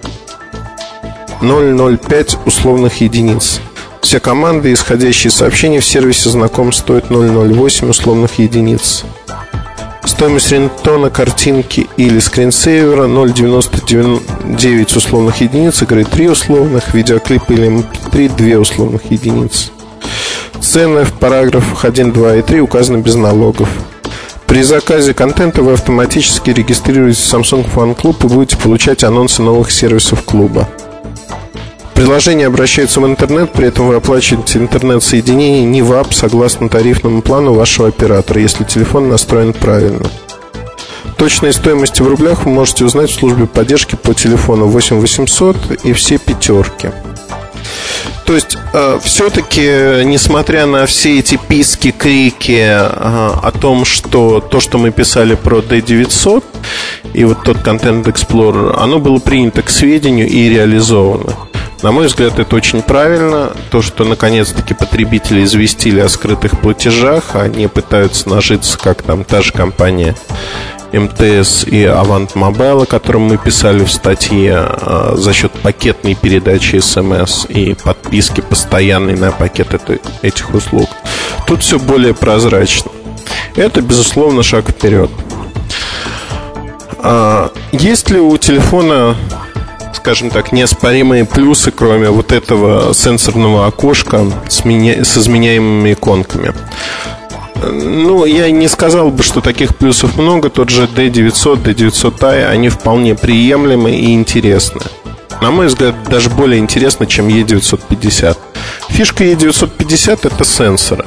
Speaker 3: 005 условных единиц. Все команды, исходящие сообщения в сервисе знакомств стоят 008 условных единиц. Стоимость рингтона, картинки или скринсейвера 0,99 условных единиц, игры 3 условных, видеоклип или MP3 эм 2 условных единиц. Цены в параграфах 1, 2 и 3 указаны без налогов. При заказе контента вы автоматически регистрируетесь в Samsung Fan Club и будете получать анонсы новых сервисов клуба. Приложение обращается в интернет, при этом вы оплачиваете интернет-соединение не в АП согласно тарифному плану вашего оператора, если телефон настроен правильно. Точные стоимости в рублях вы можете узнать в службе поддержки по телефону 8 800 и все пятерки. То есть, э, все-таки, несмотря на все эти писки, крики э, о том, что то, что мы писали про D900 и вот тот Content Explorer, оно было принято к сведению и реализовано. На мой взгляд, это очень правильно. То, что наконец-таки потребители известили о скрытых платежах, они пытаются нажиться, как там та же компания МТС и Avant Mobile, о котором мы писали в статье, а, за счет пакетной передачи смс и подписки постоянной на пакет этих услуг. Тут все более прозрачно. Это, безусловно, шаг вперед. А, есть ли у телефона скажем так, неоспоримые плюсы, кроме вот этого сенсорного окошка с, меня... с изменяемыми иконками. Ну, я не сказал бы, что таких плюсов много. Тот же D900, D900i, они вполне приемлемы и интересны. На мой взгляд, даже более интересно, чем E950. Фишка E950 это сенсоры.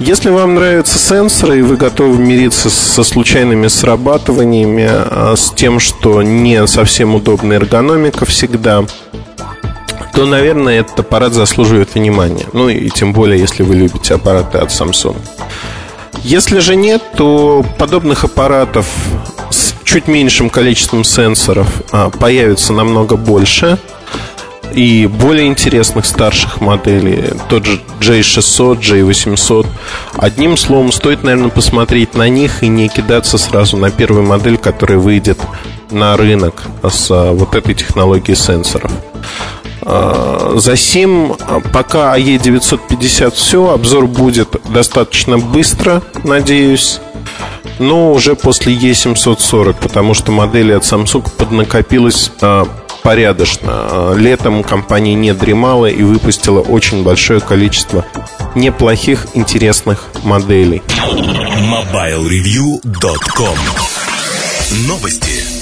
Speaker 3: Если вам нравятся сенсоры и вы готовы мириться со случайными срабатываниями, а, с тем, что не совсем удобная эргономика всегда, то, наверное, этот аппарат заслуживает внимания. Ну и тем более, если вы любите аппараты от Samsung. Если же нет, то подобных аппаратов с чуть меньшим количеством сенсоров а, появится намного больше – и более интересных старших моделей, тот же J600, J800. Одним словом, стоит, наверное, посмотреть на них и не кидаться сразу на первую модель, которая выйдет на рынок с а, вот этой технологией сенсоров. А, за сим пока AE950 все, обзор будет достаточно быстро, надеюсь но уже после E740, потому что модели от Samsung поднакопилось а, порядочно. Летом компания не дремала и выпустила очень большое количество неплохих, интересных моделей.
Speaker 1: MobileReview.com Новости.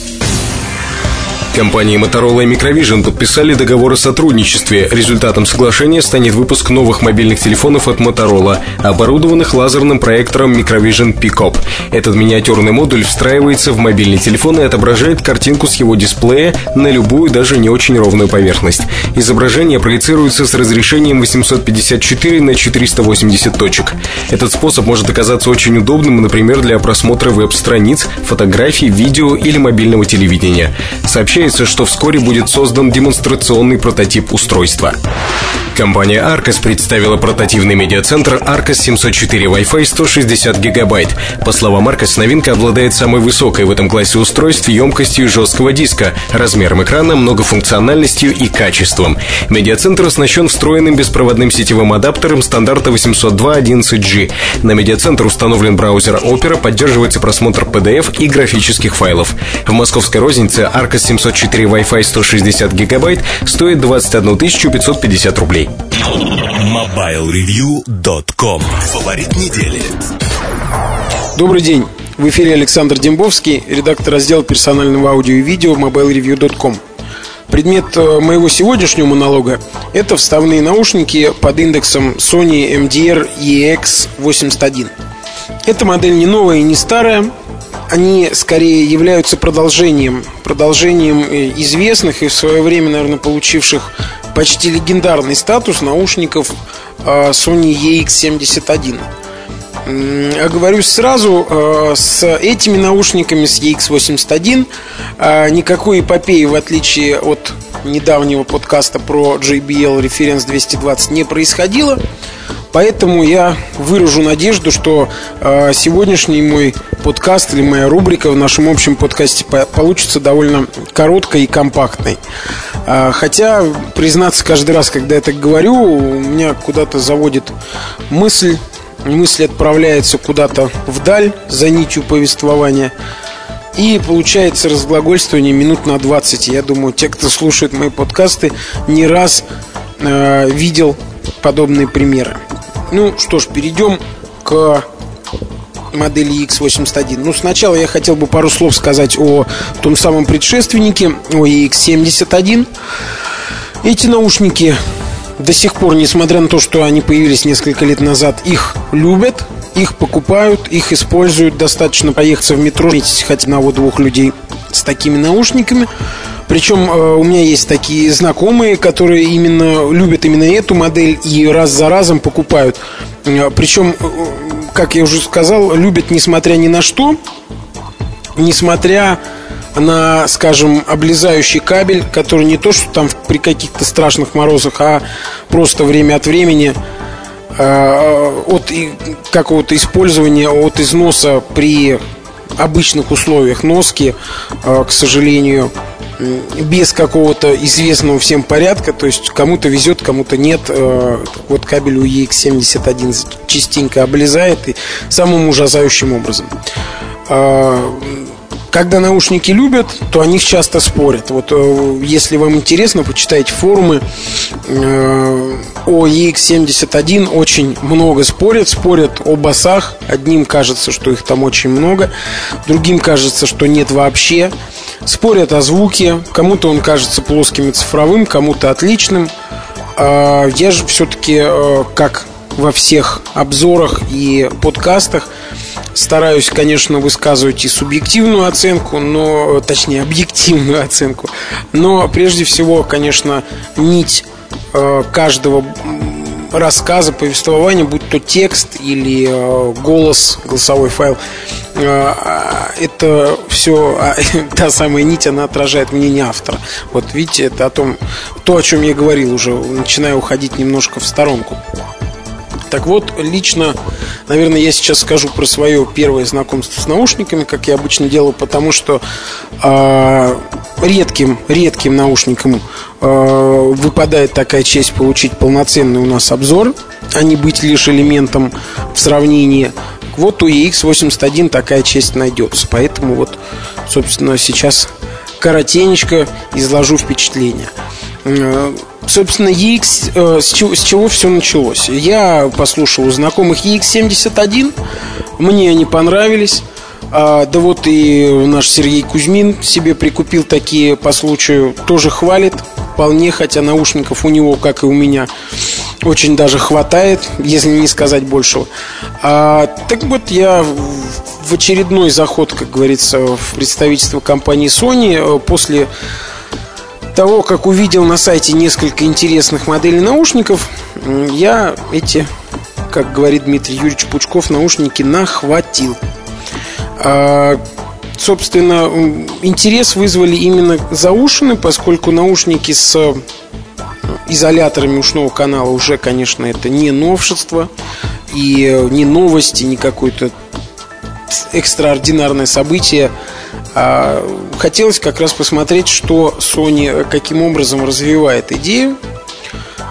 Speaker 2: Компании Motorola и Microvision подписали договор о сотрудничестве. Результатом соглашения станет выпуск новых мобильных телефонов от Motorola, оборудованных лазерным проектором Microvision Pickup. Этот миниатюрный модуль встраивается в мобильный телефон и отображает картинку с его дисплея на любую, даже не очень ровную поверхность. Изображение проецируется с разрешением 854 на 480 точек. Этот способ может оказаться очень удобным, например, для просмотра веб-страниц, фотографий, видео или мобильного телевидения. Сообщение Сообщается, что вскоре будет создан демонстрационный прототип устройства. Компания Arcos представила портативный медиацентр Arcos 704 Wi-Fi 160 гигабайт. По словам Arcos, новинка обладает самой высокой в этом классе устройств емкостью жесткого диска, размером экрана, многофункциональностью и качеством. Медиацентр оснащен встроенным беспроводным сетевым адаптером стандарта 802.11g. На медиацентр установлен браузер Opera, поддерживается просмотр PDF и графических файлов. В московской рознице Arcos 704 Wi-Fi 160 гигабайт стоит 21 550 рублей рублей.
Speaker 1: MobileReview.com Фаворит недели.
Speaker 5: Добрый день. В эфире Александр Дембовский, редактор раздела персонального аудио и видео MobileReview.com. Предмет э, моего сегодняшнего монолога – это вставные наушники под индексом Sony MDR EX81. Эта модель не новая и не старая, они скорее являются продолжением, продолжением э, известных и в свое время, наверное, получивших почти легендарный статус наушников а, Sony EX71. Оговорюсь сразу, а, с этими наушниками, с EX81, а, никакой эпопеи, в отличие от недавнего подкаста про JBL Reference 220, не происходило. Поэтому я выражу надежду, что э, сегодняшний мой подкаст или моя рубрика в нашем общем подкасте получится довольно короткой и компактной. Э, хотя, признаться, каждый раз, когда я так говорю, у меня куда-то заводит мысль, мысль отправляется куда-то вдаль за нитью повествования. И получается разглагольствование минут на 20. Я думаю, те, кто слушает мои подкасты, не раз э, видел подобные примеры. Ну что ж, перейдем к модели X81. Ну, сначала я хотел бы пару слов сказать о том самом предшественнике, о X71. Эти наушники до сих пор, несмотря на то, что они появились несколько лет назад, их любят, их покупают, их используют. Достаточно поехать в метро, встретить хотя бы одного-двух людей с такими наушниками. Причем э, у меня есть такие знакомые, которые именно любят именно эту модель и раз за разом покупают. Э, причем, э, как я уже сказал, любят несмотря ни на что, несмотря на, скажем, облезающий кабель, который не то, что там при каких-то страшных морозах, а просто время от времени от какого-то использования, от износа при обычных условиях носки, к сожалению, без какого-то известного всем порядка, то есть кому-то везет, кому-то нет. Э, вот кабель у EX71 частенько облезает и самым ужасающим образом. Когда наушники любят, то о них часто спорят. Вот э, если вам интересно, почитайте форумы э, о EX71 очень много спорят, спорят о басах. Одним кажется, что их там очень много, другим кажется, что нет вообще. Спорят о звуке, кому-то он кажется плоским и цифровым, кому-то отличным. А я же все-таки, э, как во всех обзорах и подкастах, стараюсь, конечно, высказывать и субъективную оценку, но, точнее, объективную оценку. Но прежде всего, конечно, нить э, каждого рассказа, повествования, будь то текст или э, голос, голосовой файл, э, это все, а, та самая нить, она отражает мнение автора. Вот видите, это о том, то, о чем я говорил уже, начинаю уходить немножко в сторонку. Так вот, лично, наверное, я сейчас скажу про свое первое знакомство с наушниками, как я обычно делаю, потому что э, редким, редким наушникам э, выпадает такая честь получить полноценный у нас обзор, а не быть лишь элементом в сравнении. Вот у EX81 такая честь найдется. Поэтому вот, собственно, сейчас коротенечко изложу впечатление. Э, собственно, EX, э, с, чего, с чего все началось? Я послушал у знакомых EX71, мне они понравились. А, да вот и наш Сергей Кузьмин себе прикупил такие по случаю, тоже хвалит вполне, хотя наушников у него, как и у меня, очень даже хватает, если не сказать большего. А, так вот, я в очередной заход, как говорится, в представительство компании Sony э, после того, как увидел на сайте несколько интересных моделей наушников, я эти, как говорит Дмитрий Юрьевич Пучков, наушники нахватил. А, собственно, интерес вызвали именно заушины, поскольку наушники с изоляторами ушного канала уже, конечно, это не новшество и не новости, не какое-то экстраординарное событие а хотелось как раз посмотреть, что Sony каким образом развивает идею.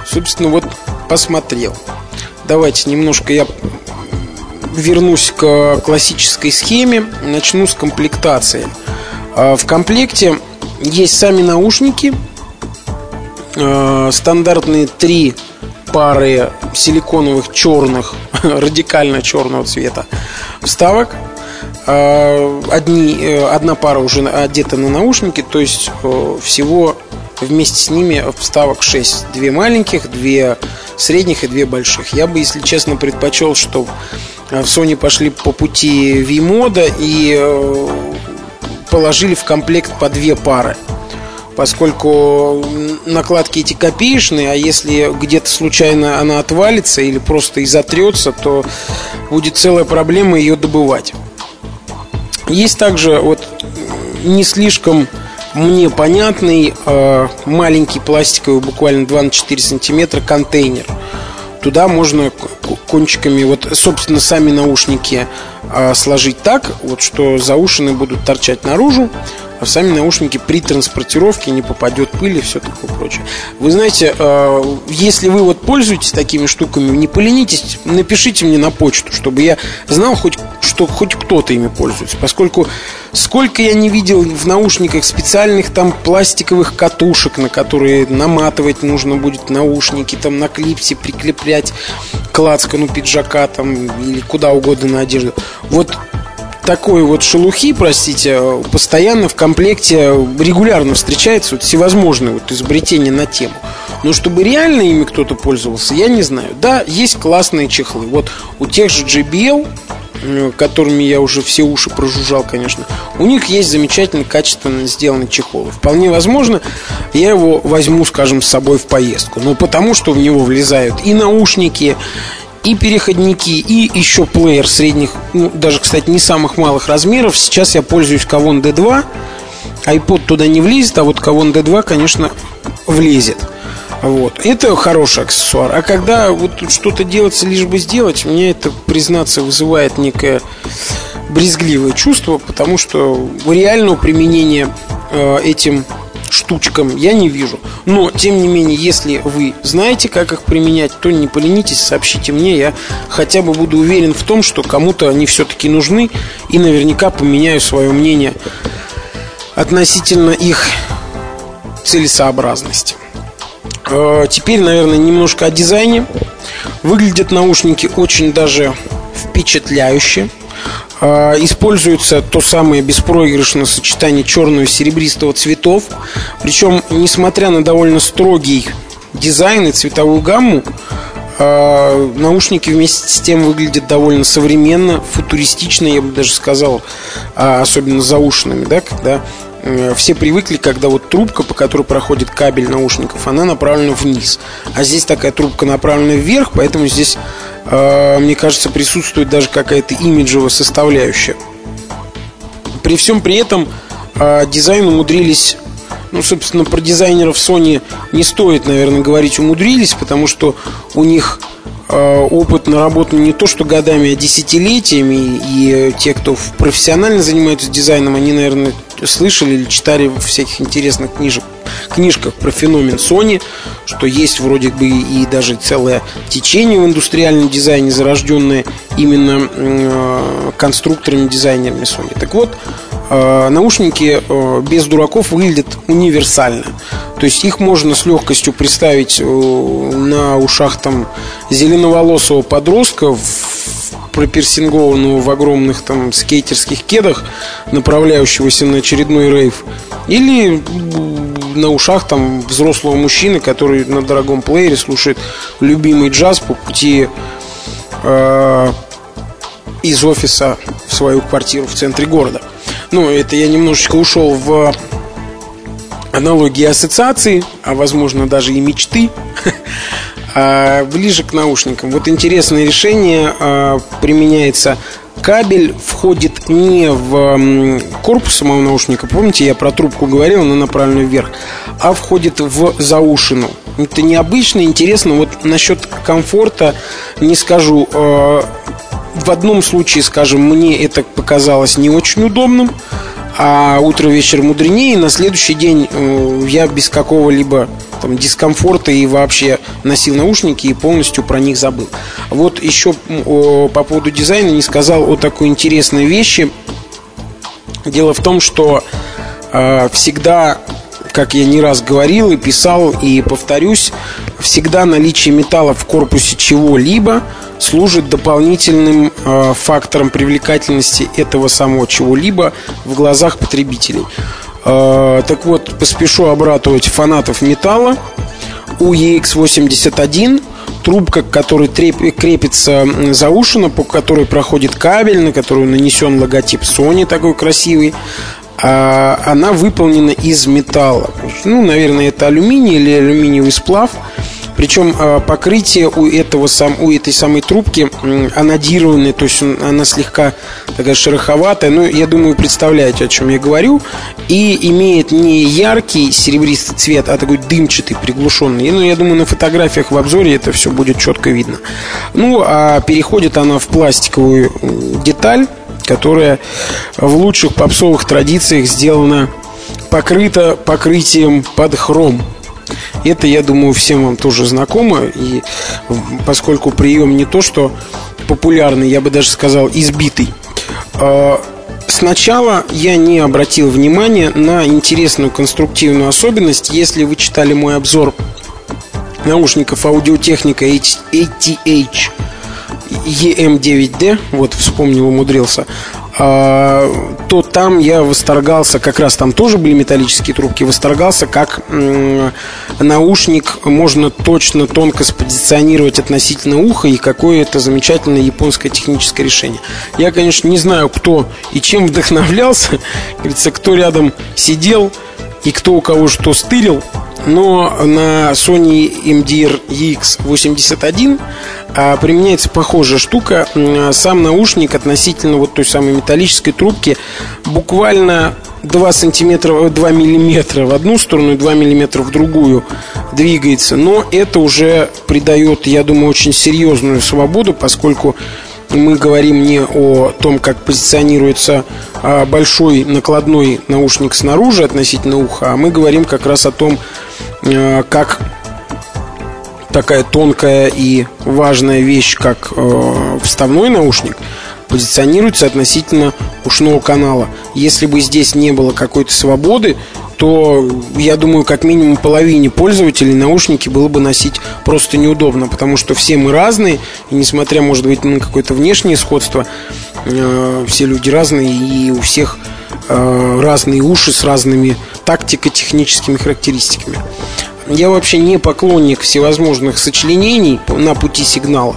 Speaker 5: Собственно, вот посмотрел. Давайте немножко я вернусь к классической схеме. Начну с комплектации. А, в комплекте есть сами наушники, а, стандартные три пары силиконовых черных, радикально черного цвета вставок – одни, э, одна пара уже одета на наушники, то есть э, всего вместе с ними вставок 6. Две маленьких, две средних и две больших. Я бы, если честно, предпочел, что в Sony пошли по пути V-мода и э, положили в комплект по две пары. Поскольку накладки эти копеечные, а если где-то случайно она отвалится или просто изотрется, то будет целая проблема ее добывать. Есть также вот не слишком мне понятный э, маленький пластиковый, буквально 2 на 4 сантиметра контейнер. Туда можно кончиками, вот, собственно, сами наушники э, сложить так, вот, что заушины будут торчать наружу, а сами наушники при транспортировке не попадет пыль и все такое прочее. Вы знаете, э, если вы вот пользуетесь такими штуками, не поленитесь, напишите мне на почту, чтобы я знал хоть что хоть кто-то ими пользуется. Поскольку сколько я не видел в наушниках специальных там пластиковых катушек, на которые наматывать нужно будет наушники, там на клипсе прикреплять к лацкану пиджака там или куда угодно на одежду. Вот такой вот шелухи, простите, постоянно в комплекте регулярно встречается вот всевозможные вот изобретения на тему. Но чтобы реально ими кто-то пользовался, я не знаю. Да, есть классные чехлы. Вот у тех же JBL, которыми я уже все уши прожужжал, конечно, у них есть замечательно качественно сделанный чехол. Вполне возможно, я его возьму, скажем, с собой в поездку. Ну, потому что в него влезают и наушники, и переходники, и еще плеер средних, ну, даже, кстати, не самых малых размеров. Сейчас я пользуюсь Kavon D2. iPod туда не влезет, а вот Kavon D2, конечно, влезет. Вот. Это хороший аксессуар. А когда вот что-то делается лишь бы сделать, мне это, признаться, вызывает некое брезгливое чувство, потому что реального применения э, этим штучкам я не вижу. Но, тем не менее, если вы знаете, как их применять, то не поленитесь, сообщите мне. Я хотя бы буду уверен в том, что кому-то они все-таки нужны. И наверняка поменяю свое мнение относительно их целесообразности. Э, теперь, наверное, немножко о дизайне. Выглядят наушники очень даже впечатляюще. Э, используется то самое беспроигрышное сочетание черного и серебристого цветов. Причем, несмотря на довольно строгий дизайн и цветовую гамму, э, наушники вместе с тем выглядят довольно современно, футуристично, я бы даже сказал, а, особенно заушенными, да, когда Э, все привыкли, когда вот трубка, по которой проходит кабель наушников, она направлена вниз. А здесь такая трубка направлена вверх, поэтому здесь, мне кажется, присутствует даже какая-то имиджевая составляющая. При всем при этом э, дизайн умудрились ну, собственно, про дизайнеров Sony не стоит, наверное, говорить умудрились, потому что у них Э, опыт наработан не то что годами, а десятилетиями. И те, кто профессионально занимаются дизайном, они, наверное, слышали или читали в всяких интересных книжек, книжках про феномен Sony, что есть вроде бы и даже целое течение в индустриальном дизайне, зарожденное именно э, конструкторами, дизайнерами Sony. Так вот, э, наушники без дураков выглядят универсально. То есть их можно с легкостью представить на ушах там зеленоволосого подростка, пропирсингованного в огромных там скейтерских кедах, направляющегося на очередной рейв, или на ушах там взрослого мужчины, который на дорогом плеере слушает любимый джаз по пути э, из офиса в свою квартиру в центре города. Ну, это я немножечко ушел в аналогии ассоциации, а возможно даже и мечты. А, ближе к наушникам. Вот интересное решение а, применяется кабель входит не в корпус самого наушника, помните, я про трубку говорил, она направлена вверх, а входит в заушину. Это необычно, интересно. Вот насчет комфорта не скажу. А, в одном случае, скажем, мне это показалось не очень удобным, а утро вечер мудренее. На следующий день э, я без какого-либо там, дискомфорта и вообще носил наушники и полностью про них забыл. Вот еще по поводу дизайна не сказал о такой интересной вещи. Дело в том, что э, всегда как я не раз говорил и писал, и повторюсь, всегда наличие металла в корпусе чего-либо служит дополнительным э, фактором привлекательности этого самого чего-либо в глазах потребителей. Э, так вот, поспешу обратывать фанатов металла. У EX81 трубка, к которой крепится заушина, по которой проходит кабель, на которую нанесен логотип Sony такой красивый, а она выполнена из металла. Ну, наверное, это алюминий или алюминиевый сплав. Причем а, покрытие у, этого у этой самой трубки анодированное, то есть она слегка такая шероховатая. Ну, я думаю, представляете, о чем я говорю. И имеет не яркий серебристый цвет, а такой дымчатый, приглушенный. Ну, я думаю, на фотографиях в обзоре это все будет четко видно. Ну, а переходит она в пластиковую деталь, которая в лучших попсовых традициях сделана покрыта покрытием под хром. Это, я думаю, всем вам тоже знакомо. И поскольку прием не то, что популярный, я бы даже сказал, избитый. А, сначала я не обратил внимания на интересную конструктивную особенность. Если вы читали мой обзор наушников аудиотехника ATH EM9D, вот вспомнил, умудрился, то там я восторгался, как раз там тоже были металлические трубки, восторгался, как наушник можно точно, тонко спозиционировать относительно уха и какое это замечательное японское техническое решение. Я, конечно, не знаю, кто и чем вдохновлялся, говорится, кто рядом сидел и кто у кого что стырил, но на Sony MDR EX81 а, применяется похожая штука. Сам наушник относительно вот той самой металлической трубки буквально 2 сантиметра, 2 миллиметра в одну сторону и 2 миллиметра в другую двигается. Но это уже придает, я думаю, очень серьезную свободу, поскольку мы говорим не о том, как позиционируется а, большой накладной наушник снаружи относительно уха, а мы говорим как раз о том, а, как такая тонкая и важная вещь, как э, вставной наушник, позиционируется относительно ушного канала. Если бы здесь не было какой-то свободы, то, я думаю, как минимум половине пользователей наушники было бы носить просто неудобно, потому что все мы разные, и несмотря, может быть, на какое-то внешнее сходство, э, все люди разные, и у всех э, разные уши с разными тактико-техническими характеристиками. Я вообще не поклонник всевозможных сочленений на пути сигнала.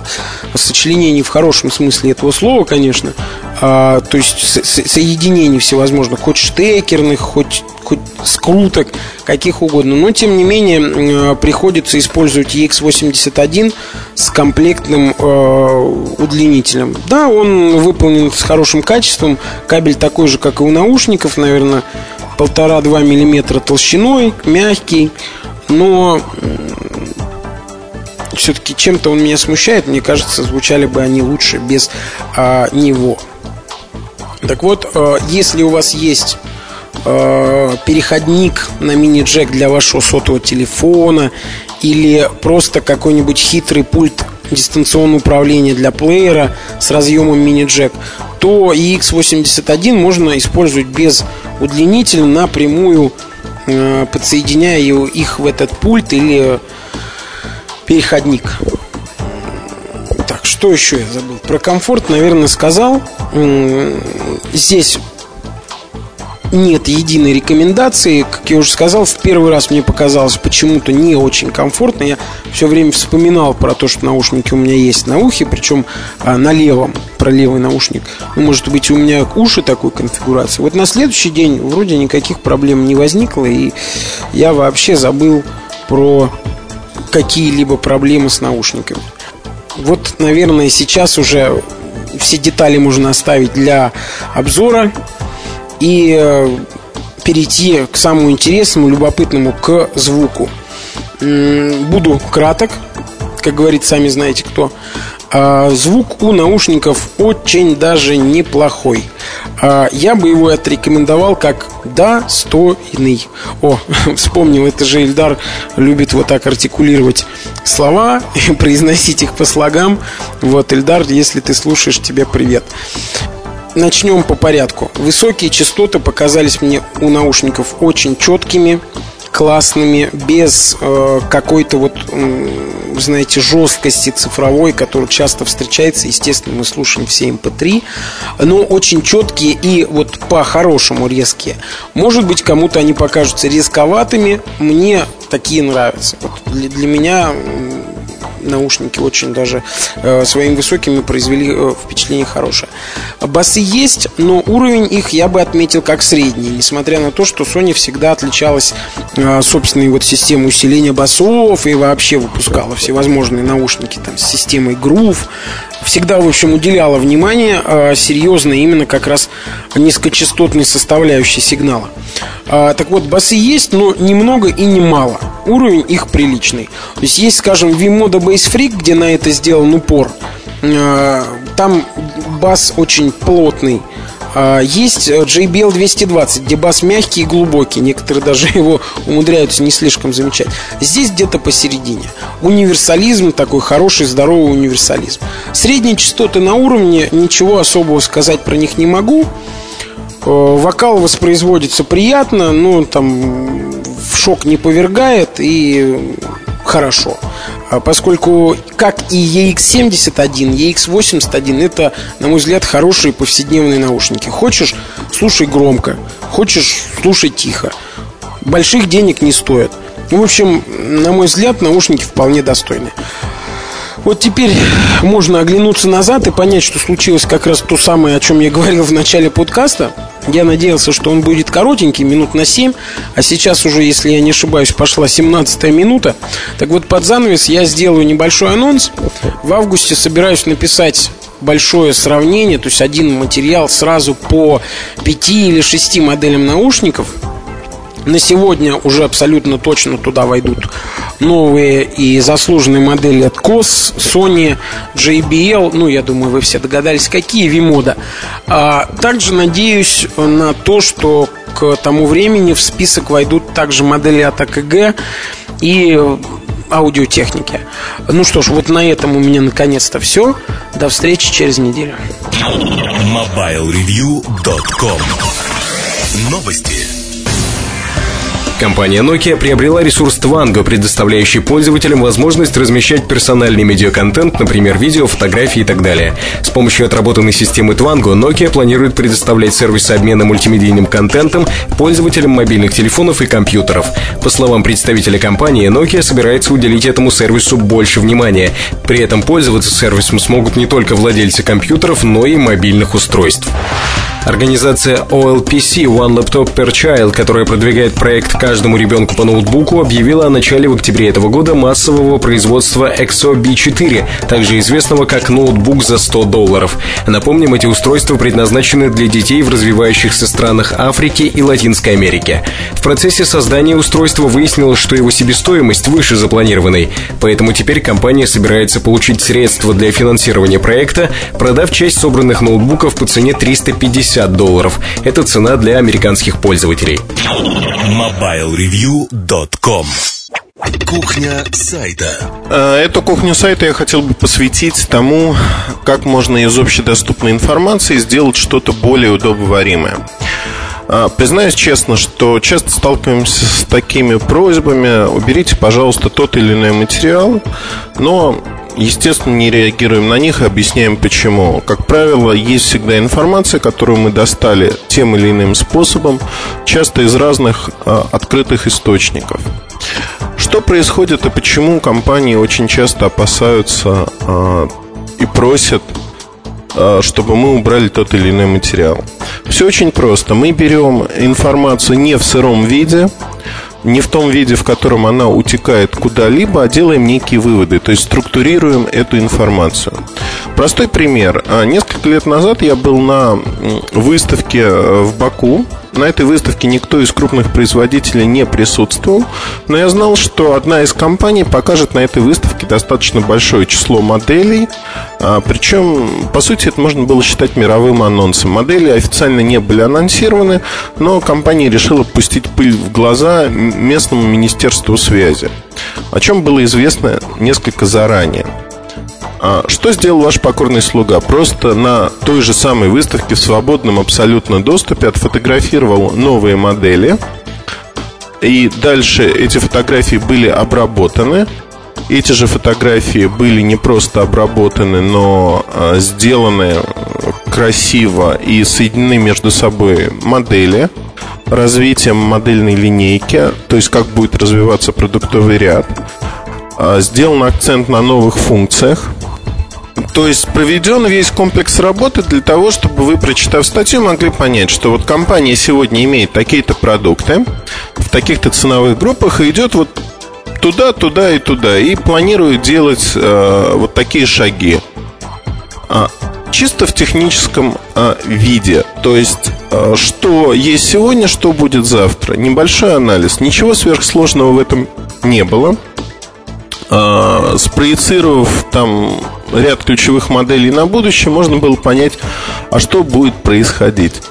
Speaker 5: Сочленений в хорошем смысле этого слова, конечно. А, то есть со соединений всевозможных, хоть штекерных, хоть, хоть скруток, каких угодно. Но, тем не менее, приходится использовать EX81 с комплектным э, удлинителем. Да, он выполнен с хорошим качеством. Кабель такой же, как и у наушников, наверное, полтора-два миллиметра толщиной, мягкий но все-таки чем-то он меня смущает. Мне кажется, звучали бы они лучше без а, него. Так вот, а, если у вас есть а, переходник на мини-джек для вашего сотового телефона или просто какой-нибудь хитрый пульт дистанционного управления для плеера с разъемом мини-джек, то EX81 можно использовать без удлинителя напрямую Э, подсоединяя их в этот пульт или переходник. Так, что еще я забыл? Про комфорт, наверное, сказал. Здесь нет единой рекомендации. Как я уже сказал, в первый раз мне показалось почему-то не очень комфортно. Я все время вспоминал про то, что наушники у меня есть на ухе, причем а, на левом, про левый наушник. Ну, может быть, у меня уши такой конфигурации. Вот на следующий день вроде никаких проблем не возникло, и я вообще забыл про какие-либо проблемы с наушниками. Вот, наверное, сейчас уже все детали можно оставить для обзора и э, перейти к самому интересному, любопытному, к звуку. Буду краток, как говорит, сами знаете кто. А, звук у наушников очень даже неплохой. А, я бы его отрекомендовал как достойный. О, вспомнил, это же Ильдар любит вот так артикулировать слова произносить их по слогам. Вот, Ильдар, если ты слушаешь, тебе привет начнем по порядку. Высокие частоты показались мне у наушников очень четкими, классными, без э, какой-то вот, э, знаете, жесткости цифровой, которая часто встречается. Естественно, мы слушаем все MP3, эм но очень четкие и вот по-хорошему резкие. Может быть, кому-то они покажутся резковатыми. Мне такие нравятся. Вот для, для меня наушники очень даже э, своими высокими произвели э, впечатление хорошее. Басы есть, но уровень их я бы отметил как средний, несмотря на то, что Sony всегда отличалась э, собственной вот системой усиления басов и вообще выпускала всевозможные наушники там с системой Groove, всегда, в общем, уделяла внимание э, серьезно именно как раз низкочастотной составляющей сигнала. А, так вот, басы есть, но немного и немало. Уровень их приличный. То есть есть, скажем, V-Moda Bass Freak, где на это сделан упор. А, там бас очень плотный. А, есть JBL 220, где бас мягкий и глубокий. Некоторые даже его умудряются не слишком замечать. Здесь где-то посередине. Универсализм, такой хороший, здоровый универсализм. Средние частоты на уровне, ничего особого сказать про них не могу. Э, вокал воспроизводится приятно, но там в шок не повергает и хорошо. А поскольку, как и EX71, EX81 это, на мой взгляд, хорошие повседневные наушники. Хочешь, слушай громко, хочешь, слушай тихо. Больших денег не стоят. В общем, на мой взгляд, наушники вполне достойны. Вот теперь можно оглянуться назад и понять, что случилось как раз то самое, о чем я говорил в начале подкаста. Я надеялся, что он будет коротенький, минут на 7, а сейчас уже, если я не ошибаюсь, пошла 17 минута. Так вот, под занавес я сделаю небольшой анонс. В августе собираюсь написать большое сравнение, то есть один материал сразу по 5 или 6 моделям наушников – на сегодня уже абсолютно точно туда войдут новые и заслуженные модели от COS, Sony, JBL, ну, я думаю, вы все догадались, какие V-мода. А, также надеюсь на то, что к тому времени в список войдут также модели от АКГ и аудиотехники. Ну что ж, вот на этом у меня наконец-то все. До встречи через неделю.
Speaker 1: MobileReview.com Новости.
Speaker 2: Компания Nokia приобрела ресурс Twango, предоставляющий пользователям возможность размещать персональный медиаконтент, например, видео, фотографии и так далее. С помощью отработанной системы Twango Nokia планирует предоставлять сервисы обмена мультимедийным контентом пользователям мобильных телефонов и компьютеров. По словам представителя компании, Nokia собирается уделить этому сервису больше внимания. При этом пользоваться сервисом смогут не только владельцы компьютеров, но и мобильных устройств. Организация OLPC One Laptop Per Child, которая продвигает проект «Каждому ребенку по ноутбуку», объявила о начале в октябре этого года массового производства Exo B4, также известного как ноутбук за 100 долларов. Напомним, эти устройства предназначены для детей в развивающихся странах Африки и Латинской Америки. В процессе создания устройства выяснилось, что его себестоимость выше запланированной, поэтому теперь компания собирается получить средства для финансирования проекта, продав часть собранных ноутбуков по цене 350 50 долларов. Это цена для американских пользователей.
Speaker 1: MobileReview.com Кухня сайта.
Speaker 3: А, эту кухню сайта я хотел бы посвятить тому, как можно из общедоступной информации сделать что-то более удобоваримое. А, признаюсь честно, что часто сталкиваемся с такими просьбами Уберите, пожалуйста, тот или иной материал Но естественно, не реагируем на них и объясняем почему. Как правило, есть всегда информация, которую мы достали тем или иным способом, часто из разных а, открытых источников. Что происходит и почему компании очень часто опасаются а, и просят, а, чтобы мы убрали тот или иной материал? Все очень просто. Мы берем информацию не в сыром виде, не в том виде, в котором она утекает куда-либо, а делаем некие выводы, то есть структурируем эту информацию. Простой пример. А, несколько лет назад я был на выставке э, в Баку, на этой выставке никто из крупных производителей не присутствовал, но я знал, что одна из компаний покажет на этой выставке достаточно большое число моделей, а, причем, по сути, это можно было считать мировым анонсом. Модели официально не были анонсированы, но компания решила пустить пыль в глаза местному министерству связи, о чем было известно несколько заранее. А что сделал ваш покорный слуга? Просто на той же самой выставке в свободном абсолютно доступе отфотографировал новые модели. И дальше эти фотографии были обработаны. Эти же фотографии были не просто обработаны, но а, сделаны красиво и соединены между собой модели развитием модельной линейки, то есть как будет развиваться продуктовый ряд. А, сделан акцент на новых функциях, то есть проведен весь комплекс работы для того, чтобы вы, прочитав статью, могли понять, что вот компания сегодня имеет такие-то продукты в таких-то ценовых группах и идет вот туда, туда и туда и планирует делать э, вот такие шаги. А, чисто в техническом а, виде. То есть, а, что есть сегодня, что будет завтра. Небольшой анализ. Ничего сверхсложного в этом не было. А, спроецировав там ряд ключевых моделей на будущее, можно было понять, а что будет происходить.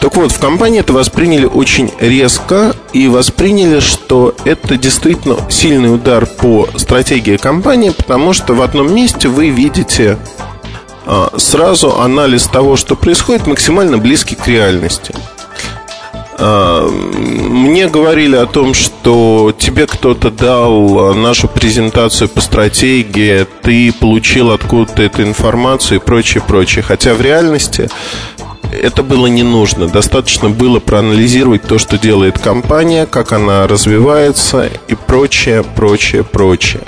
Speaker 3: Так вот, в компании это восприняли очень резко и восприняли, что это действительно сильный удар по стратегии компании, потому что в одном месте вы видите а, сразу анализ того, что происходит, максимально близкий к реальности. А, мне говорили о том, что тебе кто-то дал нашу презентацию по стратегии, ты получил откуда-то эту информацию и прочее, прочее. Хотя в реальности это было не нужно. Достаточно было проанализировать то, что делает компания, как она развивается и прочее, прочее, прочее.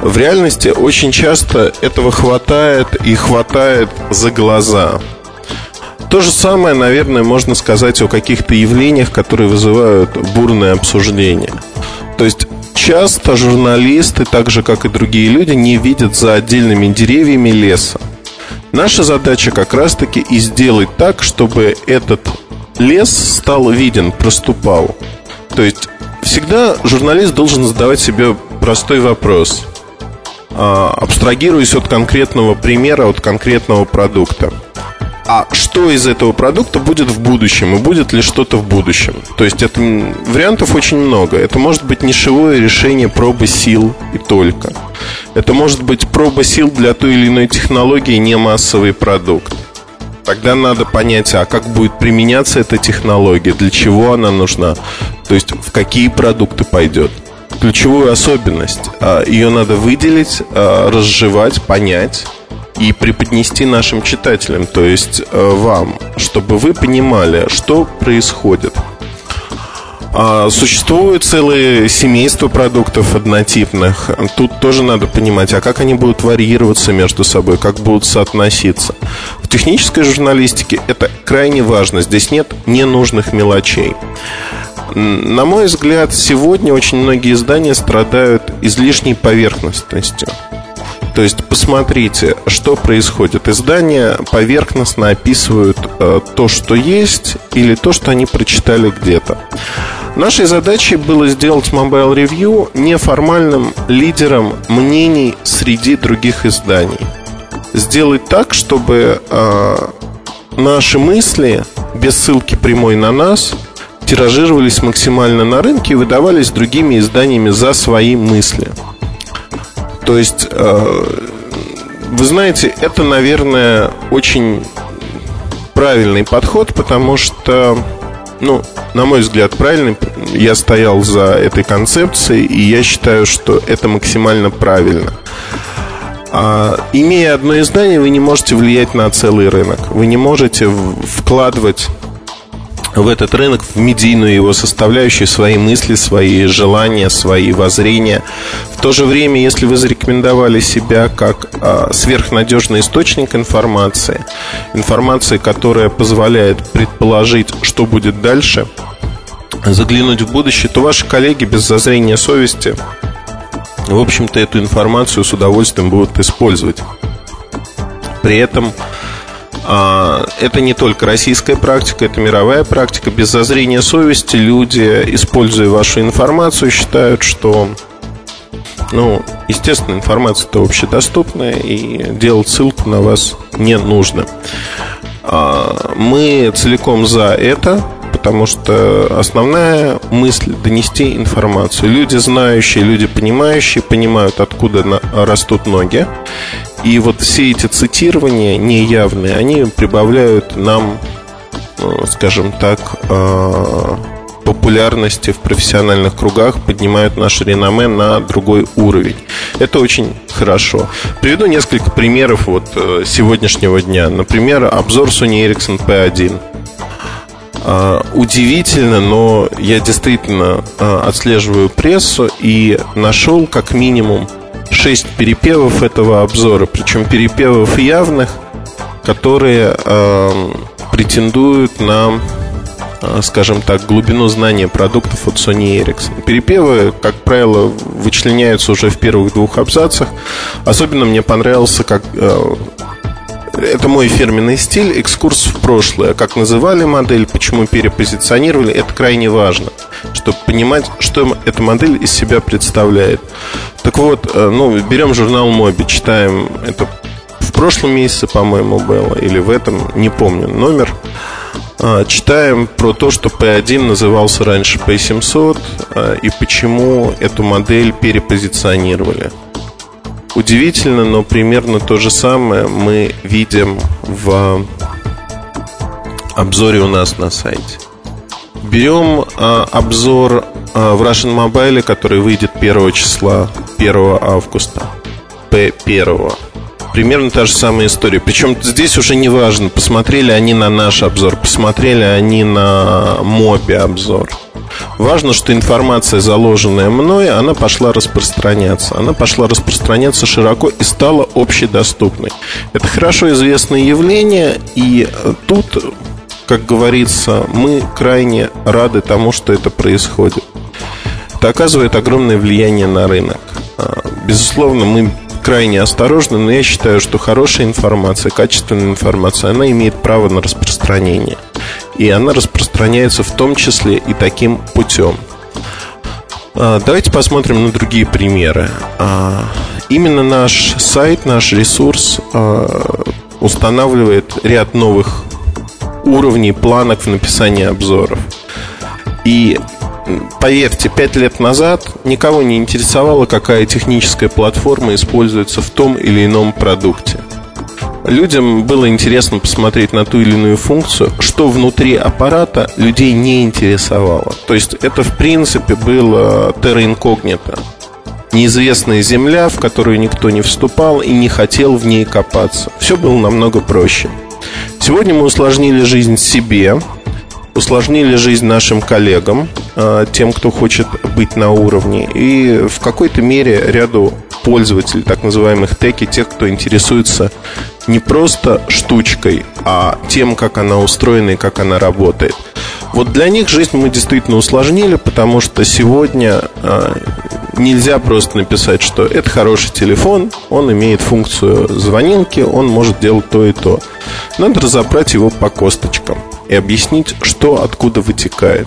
Speaker 3: В реальности очень часто этого хватает и хватает за глаза. То же самое, наверное, можно сказать о каких-то явлениях, которые вызывают бурное обсуждение. То есть часто журналисты, так же как и другие люди, не видят за отдельными деревьями леса. Наша задача как раз-таки и сделать так, чтобы этот лес стал виден, проступал. То есть всегда журналист должен задавать себе простой вопрос. А, абстрагируясь от конкретного примера, от конкретного продукта. А что из этого продукта будет в будущем и будет ли что-то в будущем? То есть это вариантов очень много. Это может быть нишевое решение пробы сил и только. Это может быть проба сил для той или иной технологии, не массовый продукт. Тогда надо понять, а как будет применяться эта технология, для чего она нужна, то есть в какие продукты пойдет ключевую особенность. А, Ее надо выделить, а, разжевать, понять и преподнести нашим читателям, то есть а, вам, чтобы вы понимали, что происходит. Существует целое семейство продуктов однотипных. Тут тоже надо понимать, а как они будут варьироваться между собой, как будут соотноситься. В технической журналистике это крайне важно. Здесь нет ненужных мелочей. На мой взгляд, сегодня очень многие издания страдают излишней поверхностностью. То есть посмотрите, что происходит. Издания поверхностно описывают э, то, что есть, или то, что они прочитали где-то. Нашей задачей было сделать Mobile Review неформальным лидером мнений среди других изданий. Сделать так, чтобы э, наши мысли без ссылки прямой на нас тиражировались максимально на рынке и выдавались другими изданиями за свои мысли. То есть, э, вы знаете, это, наверное, очень правильный подход, потому что, ну, на мой взгляд, правильный. Я стоял за этой концепцией, и я считаю, что это максимально правильно. А, имея одно издание, вы не можете влиять на целый рынок. Вы не можете вкладывать в этот рынок, в медийную его составляющую, свои мысли, свои желания, свои воззрения. В то же время, если вы зарекомендовали себя как а, сверхнадежный источник информации, информации, которая позволяет предположить, что будет дальше, заглянуть в будущее, то ваши коллеги без зазрения совести, в общем-то, эту информацию с удовольствием будут использовать. При этом это не только российская практика, это мировая практика. Без зазрения совести люди, используя вашу информацию, считают, что ну, естественно, информация-то общедоступная, и делать ссылку на вас не нужно. А, мы целиком за это, потому что основная мысль – донести информацию. Люди знающие, люди понимающие, понимают, откуда растут ноги, и вот все эти цитирования неявные, они прибавляют нам, ну, скажем так, а, популярности в профессиональных кругах, поднимают наше реноме на другой уровень. Это очень хорошо. Приведу несколько примеров вот э, сегодняшнего дня. Например, обзор Sony Ericsson P1. Uh, удивительно, но я действительно отслеживаю прессу и нашел как минимум шесть перепевов этого обзора, причем перепевов явных, которые э, претендуют на, э, скажем так, глубину знания продуктов от Sony Ericsson. Перепевы, как правило, вычленяются уже в первых двух абзацах. Особенно мне понравился, как э, это мой фирменный стиль, экскурс в прошлое. Как называли модель, почему перепозиционировали, это крайне важно, чтобы понимать, что эта модель из себя представляет. Так вот, э, ну, берем журнал Моби, читаем это в прошлом месяце, по-моему, было, или в этом, не помню номер. А, читаем про то, что P1 назывался раньше P700 а, и почему эту модель перепозиционировали. Удивительно, но примерно то же самое мы видим в обзоре у нас на сайте. Берем а, обзор а, в Russian Mobile, который выйдет 1 числа, 1 августа, P1. Примерно та же самая история. Причем здесь уже не важно, посмотрели они на наш обзор, посмотрели они на Моби обзор. Важно, что информация, заложенная мной, она пошла распространяться. Она пошла распространяться широко и стала общедоступной. Это хорошо известное явление, и тут, как говорится, мы крайне рады тому, что это происходит. Это оказывает огромное влияние на рынок. А, безусловно, мы крайне осторожны, но я считаю, что хорошая информация, качественная информация, она имеет право на распространение. И она распространяется в том числе и таким путем. А, давайте посмотрим на другие примеры. А, именно наш сайт, наш ресурс а, устанавливает ряд новых уровней, планок в написании обзоров. И поверьте, пять лет назад никого не интересовало, какая техническая платформа используется в том или ином продукте. Людям было интересно посмотреть на ту или иную функцию, что внутри аппарата людей не интересовало. То есть это, в принципе, было терра инкогнито. Неизвестная земля, в которую никто не вступал и не хотел в ней копаться. Все было намного проще. Сегодня мы усложнили жизнь себе, усложнили жизнь нашим коллегам, а, тем, кто хочет быть на уровне, и в какой-то мере ряду пользователей, так называемых теки, тех, кто интересуется не просто штучкой, а тем, как она устроена и как она работает. Вот для них жизнь мы действительно усложнили, потому что сегодня э, нельзя просто написать, что это хороший телефон, он имеет функцию звонилки, он может делать то и то. Надо разобрать его по косточкам и объяснить, что откуда вытекает.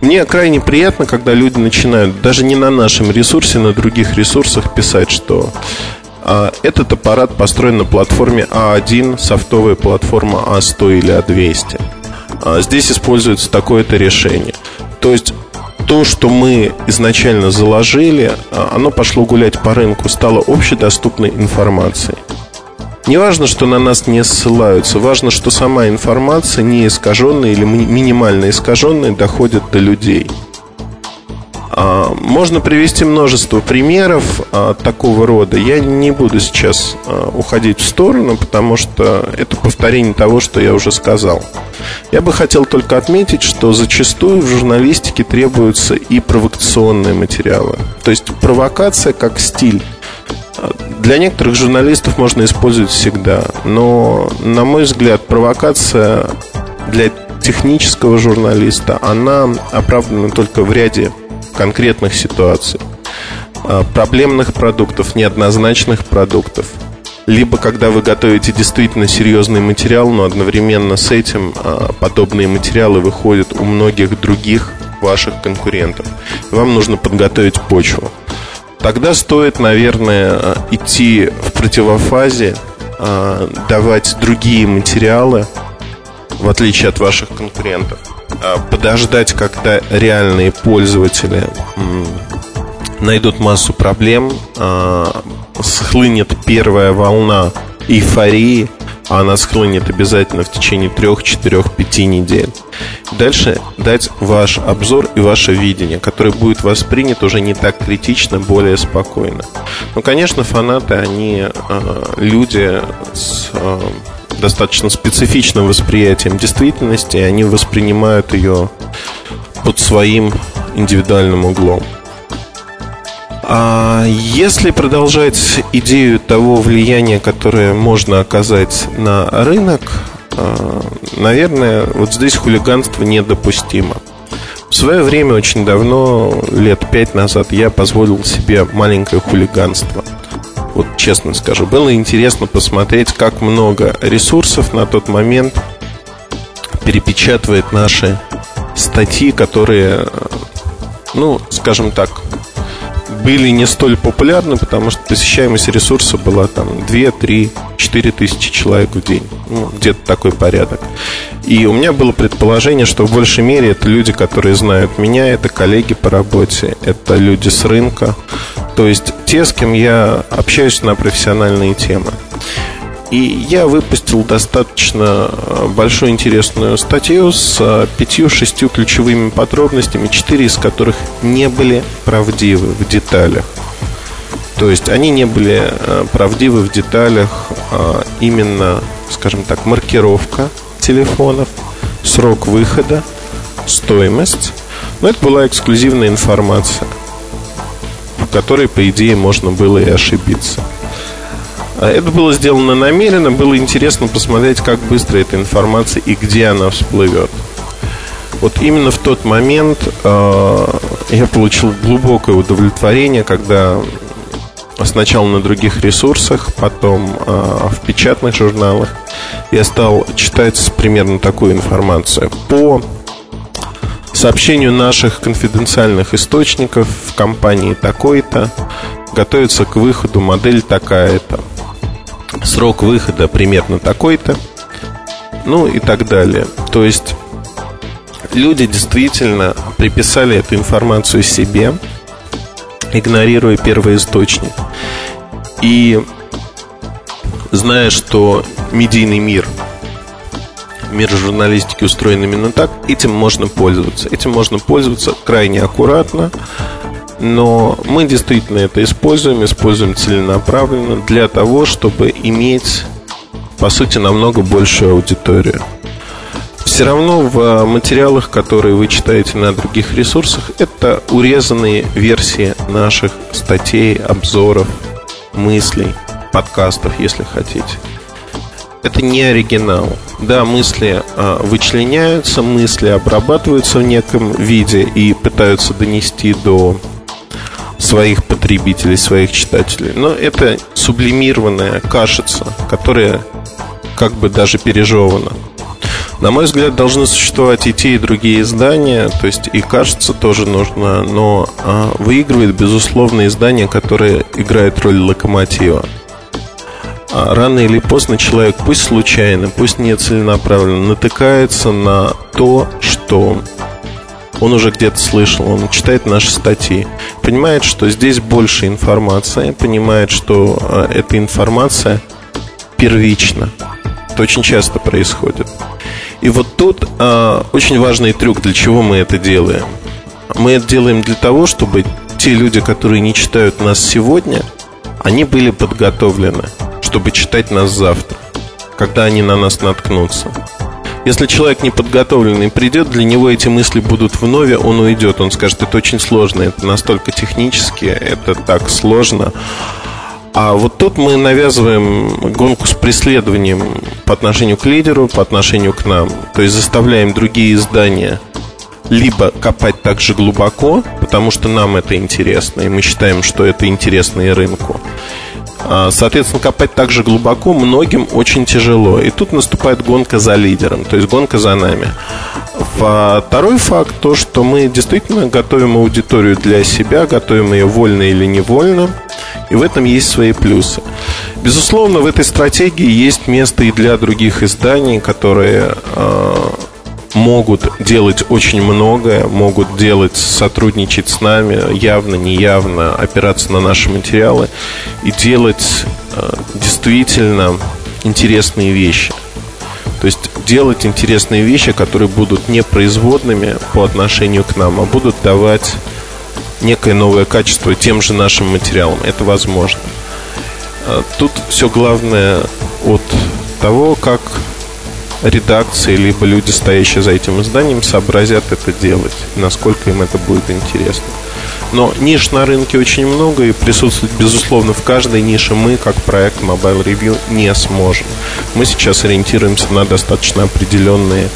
Speaker 3: Мне крайне приятно, когда люди начинают даже не на нашем ресурсе, на других ресурсах писать, что а, этот аппарат построен на платформе А1, софтовая платформа А100 или А200. А, здесь используется такое-то решение. То есть то, что мы изначально заложили, а, оно пошло гулять по рынку, стало общедоступной информацией. Не важно, что на нас не ссылаются, важно, что сама информация не искаженная или минимально искаженная доходит до людей – можно привести множество примеров а, такого рода. Я не буду сейчас а, уходить в сторону, потому что это повторение того, что я уже сказал. Я бы хотел только отметить, что зачастую в журналистике требуются и провокационные материалы. То есть провокация как стиль. Для некоторых журналистов можно использовать всегда, но, на мой взгляд, провокация для технического журналиста, она оправдана только в ряде конкретных ситуаций, а, проблемных продуктов, неоднозначных продуктов, либо когда вы готовите действительно серьезный материал, но одновременно с этим а, подобные материалы выходят у многих других ваших конкурентов. Вам нужно подготовить почву. Тогда стоит, наверное, идти в противофазе, а, давать другие материалы, в отличие от ваших конкурентов. А, подождать, когда реальные пользователи найдут массу проблем, а, схлынет первая волна эйфории, а она схлынет обязательно в течение трех, четырех, пяти недель. Дальше дать ваш обзор и ваше видение, которое будет воспринято уже не так критично, более спокойно. Ну, конечно, фанаты, они а, люди с достаточно специфичным восприятием действительности, и они воспринимают ее под своим индивидуальным углом. А если продолжать идею того влияния, которое можно оказать на рынок, а, наверное, вот здесь хулиганство недопустимо. В свое время, очень давно, лет пять назад, я позволил себе маленькое хулиганство – вот честно скажу. Было интересно посмотреть, как много ресурсов на тот момент перепечатывает наши статьи, которые, ну, скажем так, были не столь популярны, потому что посещаемость ресурса была там 2, 3, 4 тысячи человек в день. Ну, где-то такой порядок. И у меня было предположение, что в большей мере это люди, которые знают меня, это коллеги по работе, это люди с рынка, то есть те, с кем я общаюсь на профессиональные темы. И я выпустил достаточно э, большую интересную статью с э, пятью-шестью ключевыми подробностями, четыре из которых не были правдивы в деталях. То есть они не были э, правдивы в деталях а именно, скажем так, маркировка телефонов, срок выхода, стоимость. Но это была эксклюзивная информация в которой, по идее, можно было и ошибиться. А это было сделано намеренно, было интересно посмотреть, как быстро эта информация и где она всплывет. Вот именно в тот момент э, я получил глубокое удовлетворение, когда сначала на других ресурсах, потом э, в печатных журналах я стал читать примерно такую информацию. По сообщению наших конфиденциальных источников в компании такой-то готовится к выходу модель такая-то. Срок выхода примерно такой-то. Ну и так далее. То есть люди действительно приписали эту информацию себе, игнорируя первый источник. И зная, что медийный мир, мир журналистики устроен именно так, этим можно пользоваться. Этим можно пользоваться крайне аккуратно, но мы действительно это используем, используем целенаправленно для того, чтобы иметь, по сути, намного большую аудиторию. Все равно в материалах, которые вы читаете на других ресурсах, это урезанные версии наших статей, обзоров, мыслей, подкастов, если хотите. Это не оригинал. Да, мысли э, вычленяются, мысли обрабатываются в неком виде и пытаются донести до своих потребителей, своих читателей. Но это сублимированная кашица, которая как бы даже пережевана. На мой взгляд, должны существовать и те, и другие издания, то есть и кажется тоже нужно, но а, выигрывает, безусловно, издание, которое играет роль локомотива. А рано или поздно человек, пусть случайно, пусть не целенаправленно, натыкается на то, что он уже где-то слышал, он читает наши статьи, понимает, что здесь больше информации, понимает, что а, эта информация первична. Это очень часто происходит. И вот тут э, очень важный трюк, для чего мы это делаем. Мы это делаем для того, чтобы те люди, которые не читают нас сегодня, они были подготовлены, чтобы читать нас завтра, когда они на нас наткнутся. Если человек не подготовленный придет, для него эти мысли будут вновь, он уйдет, он скажет, это очень сложно, это настолько технически, это так сложно. А вот тут мы навязываем гонку с преследованием по отношению к лидеру, по отношению к нам. То есть заставляем другие издания либо копать так же глубоко, потому что нам это интересно, и мы считаем, что это интересно и рынку. А, соответственно, копать так же глубоко многим очень тяжело. И тут наступает гонка за лидером, то есть гонка за нами. Второй факт то, что мы действительно готовим аудиторию для себя, готовим ее вольно или невольно. И в этом есть свои плюсы. Безусловно, в этой стратегии есть место и для других изданий, которые э, могут делать очень многое, могут делать, сотрудничать с нами, явно, неявно, опираться на наши материалы и делать э, действительно интересные вещи. То есть делать интересные вещи, которые будут не производными по отношению к нам, а будут давать некое новое качество тем же нашим материалам. Это возможно. А тут все главное от того, как редакции, либо люди, стоящие за этим изданием, сообразят это делать, насколько им это будет интересно. Но ниш на рынке очень много, и присутствовать, безусловно, в каждой нише мы, как проект Mobile Review, не сможем. Мы сейчас ориентируемся на достаточно определенные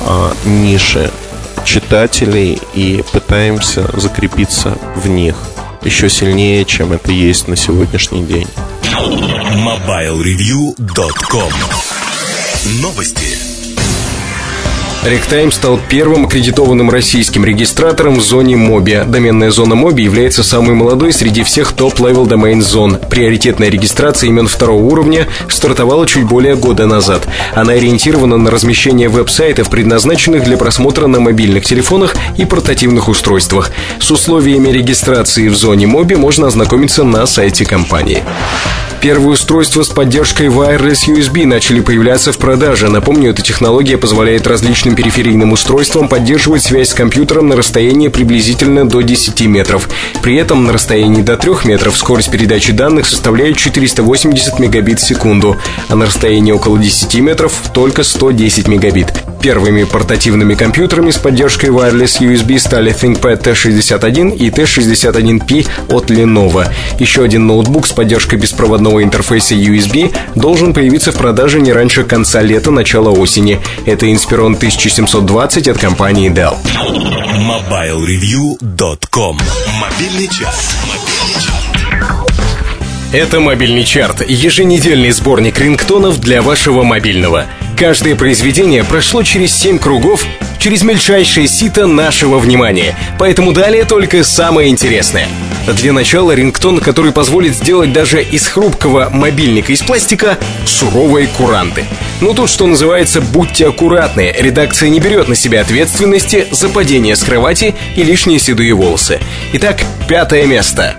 Speaker 3: а, ниши читателей и пытаемся закрепиться в них еще сильнее, чем это есть на сегодняшний день.
Speaker 1: MobileReview.com Новости.
Speaker 2: RegTime стал первым аккредитованным российским регистратором в зоне Mobi. Доменная зона Mobi является самой молодой среди всех top-level domain зон. Приоритетная регистрация имен второго уровня стартовала чуть более года назад. Она ориентирована на размещение веб-сайтов, предназначенных для просмотра на мобильных телефонах и портативных устройствах. С условиями регистрации в зоне Mobi можно ознакомиться на сайте компании. Первые устройства с поддержкой Wireless USB начали появляться в продаже. Напомню, эта технология позволяет различным периферийным устройствам поддерживать связь с компьютером на расстоянии приблизительно до 10 метров. При этом на расстоянии до 3 метров скорость передачи данных составляет 480 мегабит в секунду, а на расстоянии около 10 метров только 110 мегабит. Первыми портативными компьютерами с поддержкой Wireless USB стали ThinkPad T61 и T61P от Lenovo. Еще один ноутбук с поддержкой беспроводного интерфейса USB должен появиться в продаже не раньше конца лета, начала осени. Это Inspiron 1720 от компании Dell.
Speaker 1: MobileReview.com Мобильный час.
Speaker 2: Это мобильный чарт, еженедельный сборник рингтонов для вашего мобильного. Каждое произведение прошло через 7 кругов через мельчайшее сито нашего внимания. Поэтому далее только самое интересное. Для начала рингтон, который позволит сделать даже из хрупкого мобильника из пластика суровые куранты. Ну тут, что называется, будьте аккуратны. Редакция не берет на себя ответственности за падение с кровати и лишние седые волосы. Итак, пятое место.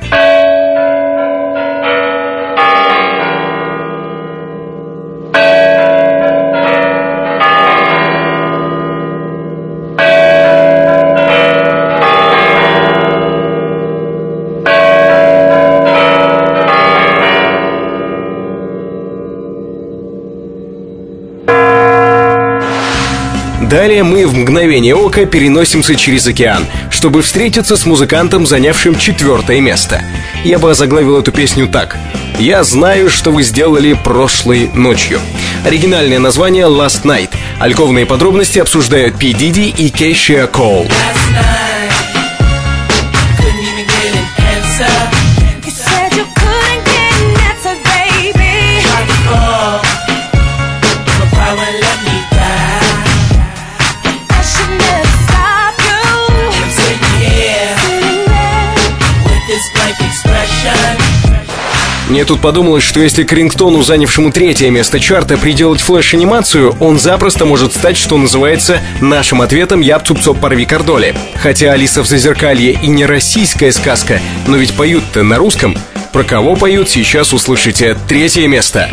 Speaker 2: Далее мы в мгновение ока переносимся через океан, чтобы встретиться с музыкантом, занявшим четвертое место. Я бы озаглавил эту песню так. «Я знаю, что вы сделали прошлой ночью». Оригинальное название «Last Night». Альковные подробности обсуждают P. Diddy и Кейшия Коул. Мне тут подумалось, что если к рингтону, занявшему третье место чарта, приделать флеш-анимацию, он запросто может стать, что называется, нашим ответом «Я цуп порви кордоли». Хотя «Алиса в зазеркалье» и не российская сказка, но ведь поют-то на русском. Про кого поют, сейчас услышите. Третье место.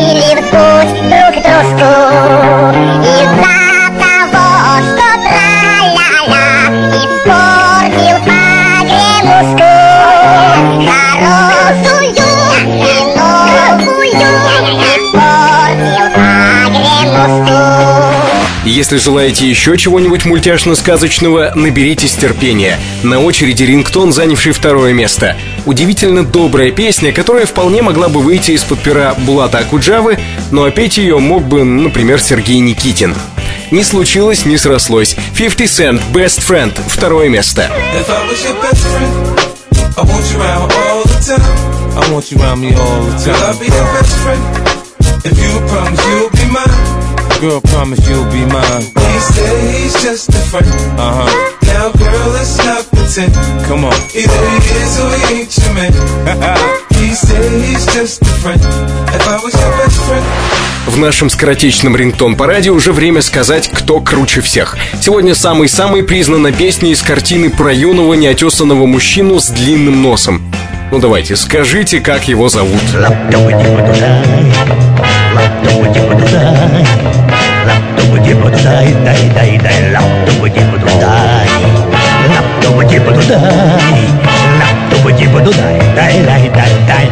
Speaker 2: Решили в друг дружку из-за Если желаете еще чего-нибудь мультяшно-сказочного, наберитесь терпения. На очереди рингтон, занявший второе место. Удивительно добрая песня, которая вполне могла бы выйти из-под пера Булата Акуджавы, но опять ее мог бы, например, Сергей Никитин. Не случилось, не срослось. 50 Cent, Best Friend, второе место. If I want you
Speaker 6: around all the time. I want you around me all the time. Girl, I'll be your best friend. If you
Speaker 2: promise you'll be mine. Girl, promise you'll be mine. He said he's just a friend. Uh huh. Now, girl, let's not pretend. Come on. Either he is or he ain't your man. he said he's just a friend. If I was your best friend. В нашем скоротечном рингтон параде уже время сказать, кто круче всех. Сегодня самый-самый признанная песня из картины про юного неотесанного мужчину с длинным носом. Ну давайте, скажите, как его зовут. Дай, дай, дай, дай, лапту буди дай, лапту буди дай, лапту буди дай, дай, дай, дай, дай.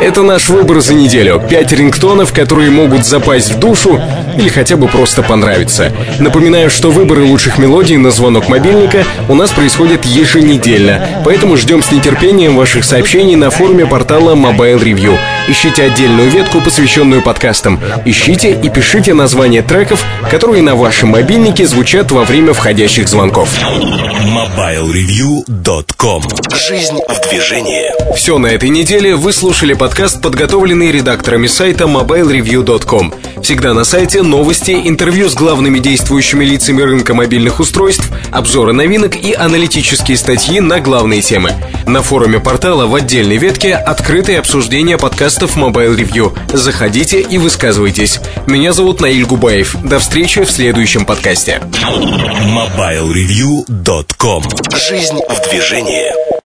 Speaker 2: Это наш выбор за неделю. Пять рингтонов, которые могут запасть в душу или хотя бы просто понравиться. Напоминаю, что выборы лучших мелодий на звонок мобильника у нас происходят еженедельно, поэтому ждем с нетерпением ваших сообщений на форуме портала Mobile Review. Ищите отдельную ветку, посвященную подкастам. Ищите и пишите названия треков, которые на вашем мобильнике звучат во время входящих звонков.
Speaker 1: MobileReview.com Жизнь в движении.
Speaker 2: Все на этой неделе вы слушали подкаст, подготовленный редакторами сайта MobileReview.com. Всегда на сайте новости, интервью с главными действующими лицами рынка мобильных устройств, обзоры новинок и аналитические статьи на главные темы. На форуме портала в отдельной ветке открытое обсуждение подкастов Mobile Review. Заходите и высказывайтесь. Меня зовут Наиль Губаев. До встречи в следующем подкасте.
Speaker 1: MobileReview.com Жизнь в движении.